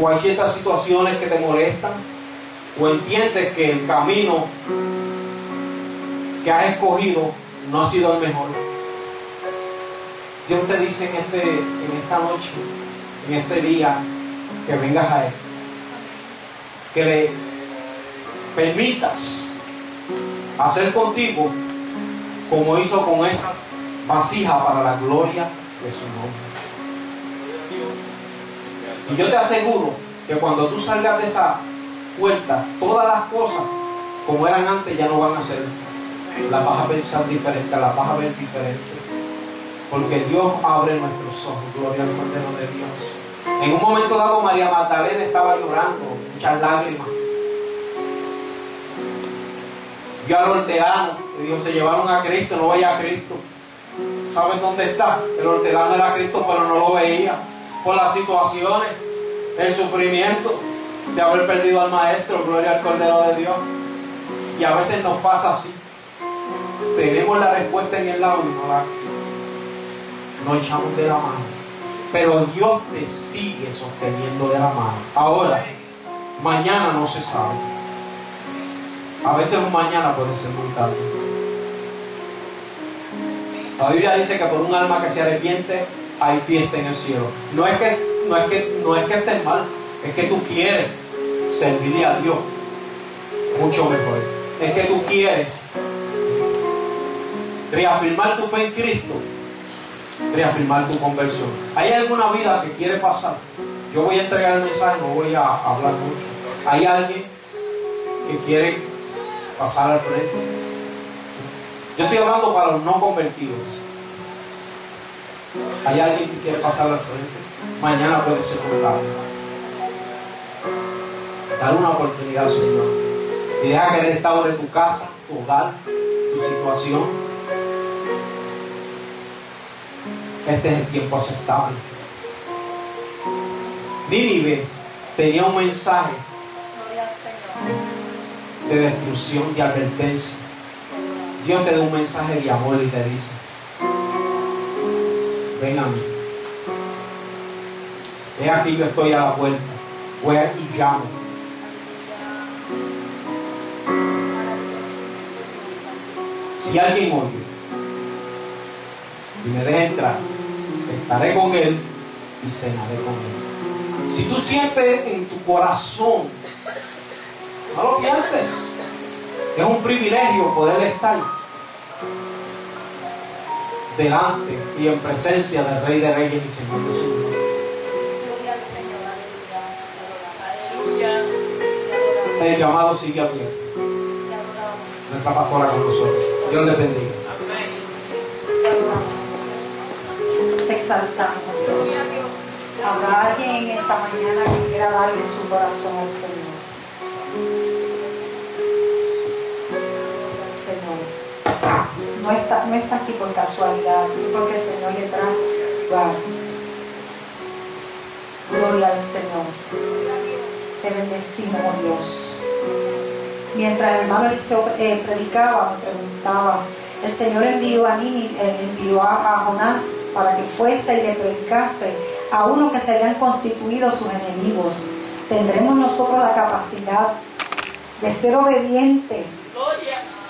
o hay ciertas situaciones que te molestan, o entiendes que el camino que has escogido no ha sido el mejor. Dios te dice en, este, en esta noche, en este día, que vengas a Él. Que le permitas hacer contigo como hizo con esa vasija para la gloria su. Y yo te aseguro que cuando tú salgas de esa puerta, todas las cosas como eran antes ya no van a ser. Las vas a pensar diferente, las vas a ver diferente. Porque Dios abre nuestros ojos, gloria al Cordero de Dios. En un momento dado María Magdalena estaba llorando, muchas lágrimas. Vio al hortelano, y dijo, se llevaron a Cristo, no vaya a Cristo. ¿Saben dónde está? El hortelano era Cristo, pero no lo veía. Por las situaciones, el sufrimiento de haber perdido al Maestro, gloria al Cordero de Dios. Y a veces nos pasa así. Tenemos la respuesta en el lado y no la echamos de la mano. Pero Dios te sigue sosteniendo de la mano. Ahora, mañana no se sabe. A veces un mañana puede ser muy tarde. La Biblia dice que por un alma que se arrepiente hay fiesta en el cielo. No es que, no es que, no es que estés mal, es que tú quieres servirle a Dios mucho mejor. Es que tú quieres reafirmar tu fe en Cristo, reafirmar tu conversión. ¿Hay alguna vida que quiere pasar? Yo voy a entregar el mensaje, no voy a hablar mucho. ¿Hay alguien que quiere pasar al frente? Yo estoy hablando para los no convertidos. ¿Hay alguien que quiere pasar al frente? Mañana puede ser tarde. Dale una oportunidad al Señor. Y deja que Él restaure tu casa, tu hogar, tu situación. Este es el tiempo aceptable. Nínive tenía un mensaje de destrucción, de advertencia. Dios te da un mensaje de amor y te dice, ven a mí. He aquí yo estoy a la puerta. Voy y llamo. Si alguien oye y me deja entrar, estaré con él y cenaré con él. Si tú sientes en tu corazón, no lo pienses, es un privilegio poder estar delante y en presencia del Rey de Reyes y Señor de Señor. El llamado sigue abierto. Nuestra pastora con nosotros. Dios le bendiga. Te exaltamos, Dios. Habrá alguien en esta mañana que quiera darle su corazón al Señor. No está, no está aquí por casualidad, es porque el Señor le trajo. Gloria al Señor. Te bendecimos, Dios. Mientras el hermano Eliseo eh, predicaba, me preguntaba, el Señor envió a Nini, eh, envió a, Jonás para que fuese y le predicase a uno que se habían constituido sus enemigos. Tendremos nosotros la capacidad de ser obedientes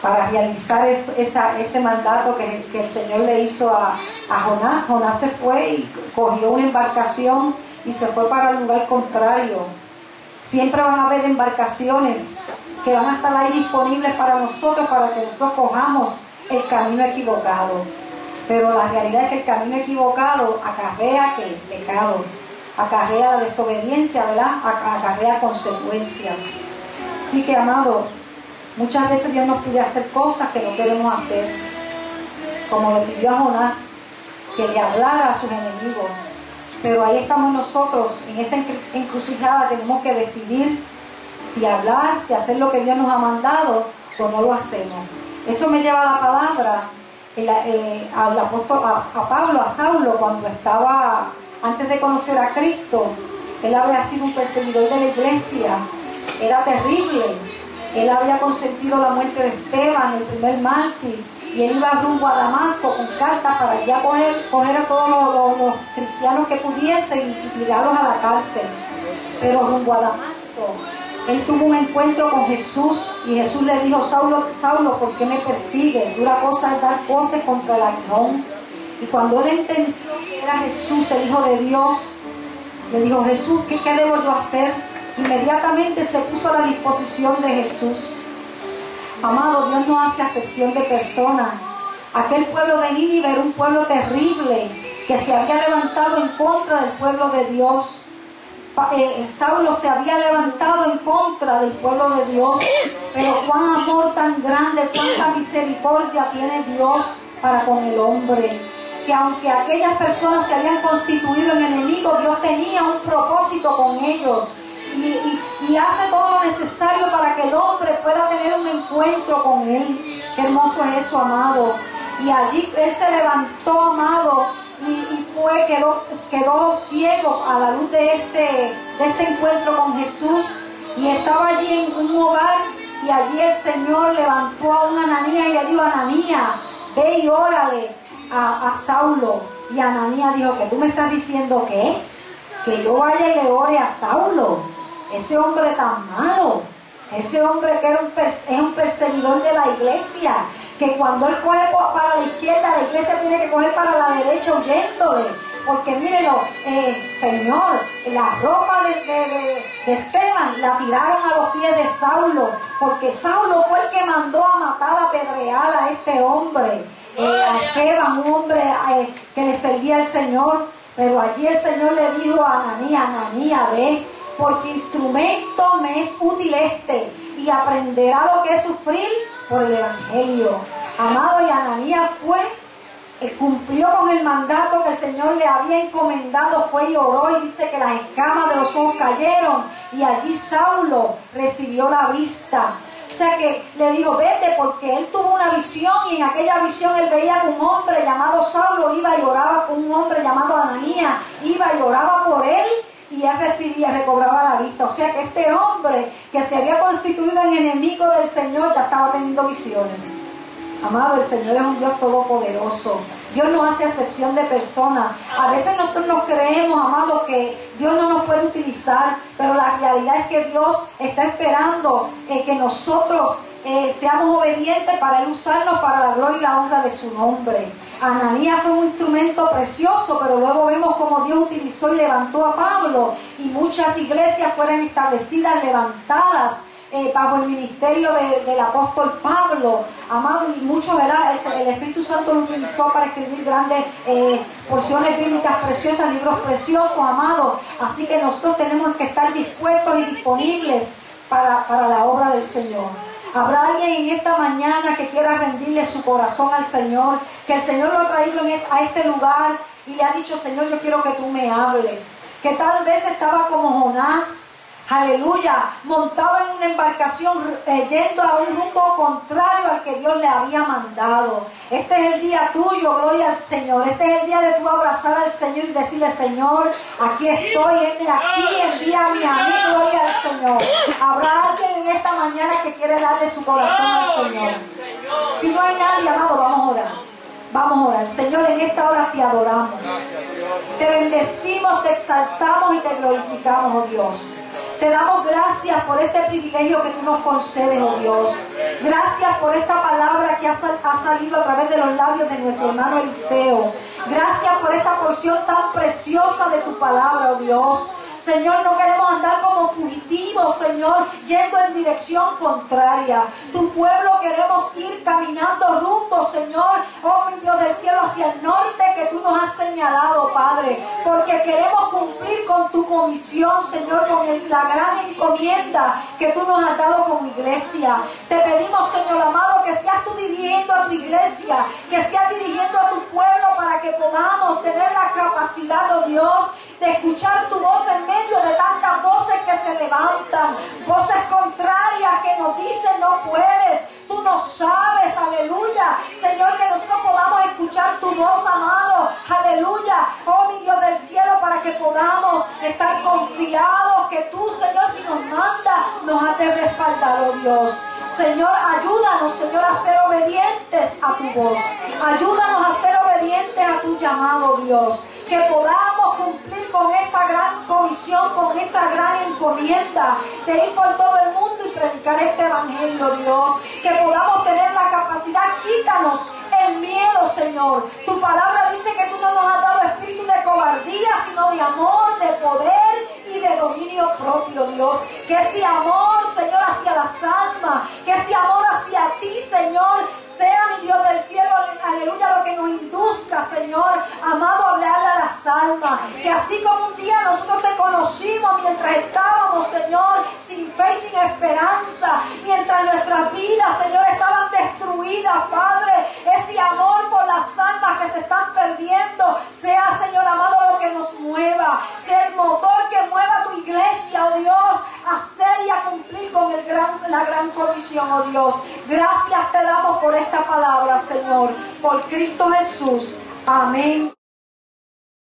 para realizar ese mandato que, el Señor le hizo a, Jonás. Jonás se fue y cogió una embarcación y se fue para el lugar contrario. Siempre van a haber embarcaciones que van a estar ahí disponibles para nosotros, para que nosotros cojamos el camino equivocado. Pero la realidad es que el camino equivocado acarrea que pecado, acarrea desobediencia, ¿verdad? Acarrea consecuencias. Así que, amado, muchas veces Dios nos pide hacer cosas que no queremos hacer, como le pidió a Jonás, que le hablara a sus enemigos. Pero ahí estamos nosotros, en esa encrucijada tenemos que decidir si hablar, si hacer lo que Dios nos ha mandado o no lo hacemos. Eso me lleva a la palabra eh, al apóstol, a, Pablo, a Saulo, cuando estaba, antes de conocer a Cristo, él había sido un perseguidor de la iglesia, era terrible. Él había consentido la muerte de Esteban, el primer mártir, y él iba rumbo a Damasco con cartas para ya coger, coger a todos los, cristianos que pudiesen y tirarlos a la cárcel. Pero rumbo a Damasco, él tuvo un encuentro con Jesús y Jesús le dijo, Saulo, Saulo, ¿por qué me persigues? Dura cosa es dar cosas contra el aguijón. Y cuando él entendió que era Jesús, el Hijo de Dios, le dijo, Jesús, ¿qué, ¿qué debo yo hacer? Inmediatamente se puso a la disposición de Jesús. Amado, Dios no hace acepción de personas. Aquel pueblo de Nínive era un pueblo terrible que se había levantado en contra del pueblo de Dios. Eh, Saulo se había levantado en contra del pueblo de Dios, pero cuán amor tan grande, cuánta misericordia tiene Dios para con el hombre. Que aunque aquellas personas se habían constituido en enemigos, Dios tenía un propósito con ellos. Y, hace todo lo necesario para que el hombre pueda tener un encuentro con Él. Qué hermoso es eso, amado. Y allí Él se levantó, amado, y, fue, quedó, quedó ciego a la luz de este, de este encuentro con Jesús. Y estaba allí en un hogar y allí el Señor levantó a una Ananía y le dijo, Ananía, ve y órale a, a Saulo. Y Ananía dijo, que tú me estás diciendo que que yo vaya y le ore a Saulo, ese hombre tan malo, ese hombre que era un, es un perseguidor de la iglesia, que cuando él coge para la izquierda, la iglesia tiene que coger para la derecha huyéndole. Porque mírenlo, eh, Señor, la ropa de, Esteban la tiraron a los pies de Saulo, porque Saulo fue el que mandó a matar a pedrear a este hombre, eh, a Esteban, un hombre eh, que le servía al Señor. Pero allí el Señor le dijo a Ananía, Ananía, ve, porque instrumento me es útil este, y aprenderá lo que es sufrir por el Evangelio. Amado, y Ananías fue, eh, cumplió con el mandato que el Señor le había encomendado, fue y oró, y dice que las escamas de los ojos cayeron, y allí Saulo recibió la vista. O sea que le digo, vete, porque él tuvo una visión y en aquella visión él veía que un hombre llamado Saulo iba y oraba con un hombre llamado Ananías, iba y oraba por él y él recibía, recobraba la vista. O sea que este hombre que se había constituido en enemigo del Señor ya estaba teniendo visiones. Amado, el Señor es un Dios todopoderoso. Dios no hace excepción de personas. A veces nosotros nos creemos, amados, que Dios no nos puede utilizar, pero la realidad es que Dios está esperando que nosotros eh, seamos obedientes para Él usarnos para la gloria y la honra de su nombre. Ananías fue un instrumento precioso, pero luego vemos cómo Dios utilizó y levantó a Pablo y muchas iglesias fueron establecidas, levantadas eh, bajo el ministerio del apóstol Pablo, amado, y mucho, ¿verdad? El, Espíritu Santo lo utilizó para escribir grandes eh, porciones bíblicas preciosas, libros preciosos, amado. Así que nosotros tenemos que estar dispuestos y disponibles para, para la obra del Señor. Habrá alguien en esta mañana que quiera rendirle su corazón al Señor, que el Señor lo ha traído a este lugar y le ha dicho, Señor, yo quiero que tú me hables. Que tal vez estaba como Jonás, aleluya, montado en una embarcación eh, yendo a un rumbo contrario al que Dios le había mandado. Este es el día tuyo, gloria al Señor. Este es el día de tu abrazar al Señor y decirle, Señor, aquí estoy, heme aquí, envíame a mí, gloria al Señor. Habrá alguien en esta mañana que quiere darle su corazón al Señor. Si no hay nadie, amado, vamos a orar. Vamos a orar. Señor, en esta hora te adoramos. Te bendecimos, te exaltamos y te glorificamos, oh Dios. Te damos gracias por este privilegio que tú nos concedes, oh Dios. Gracias por esta palabra que ha, salido a través de los labios de nuestro hermano Eliseo. Gracias por esta porción tan preciosa de tu palabra, oh Dios. Señor, no queremos andar como fugitivos, Señor, yendo en dirección contraria. Tu pueblo queremos ir caminando rumbo, Señor, oh mi Dios del cielo, hacia el norte que tú nos has señalado, Padre. Porque queremos cumplir con tu comisión, Señor, con la gran encomienda que tú nos has dado como iglesia. Te pedimos, Señor amado, que seas tú dirigiendo a tu iglesia, que seas dirigiendo a tu pueblo para que podamos tener la capacidad, oh Dios, de escuchar tu voz en medio de tantas voces que se levantan, voces contrarias que nos dicen no puedes, tú no sabes, aleluya. Señor, que nosotros podamos escuchar tu voz, amado, aleluya. Oh, mi Dios del cielo, para que podamos estar confiados que tú, Señor, si nos manda, nos has de respaldar, oh Dios. Señor, ayúdanos, Señor, a ser obedientes a tu voz. Ayúdanos a ser obedientes a tu llamado, Dios. Que podamos cumplir con esta gran comisión, con esta gran encomienda de ir por todo el mundo y predicar este evangelio, Dios. Que podamos tener la capacidad, quítanos el miedo, Señor. Tu palabra dice que tú no nos has dado espíritu de cobardía, sino de amor, de poder y de dominio propio, Dios. Que ese amor, Señor, hacia las almas, que ese amor hacia ti sea mi Dios del cielo, aleluya, lo que nos induzca, Señor, amado, a hablarle a las almas. Que así como un día nosotros te conocimos mientras estábamos, Señor, sin fe y sin esperanza, mientras nuestras vidas, Señor, estaban destruidas, Padre, ese amor por las almas que se están perdiendo, sea, Señor amado, lo que nos mueva, sea el motor que mueva tu iglesia, oh Dios, a hacer y a cumplir con el gran, la gran comisión, oh Dios. Gracias te damos por este esta palabra, Señor, por Cristo Jesús. Amén.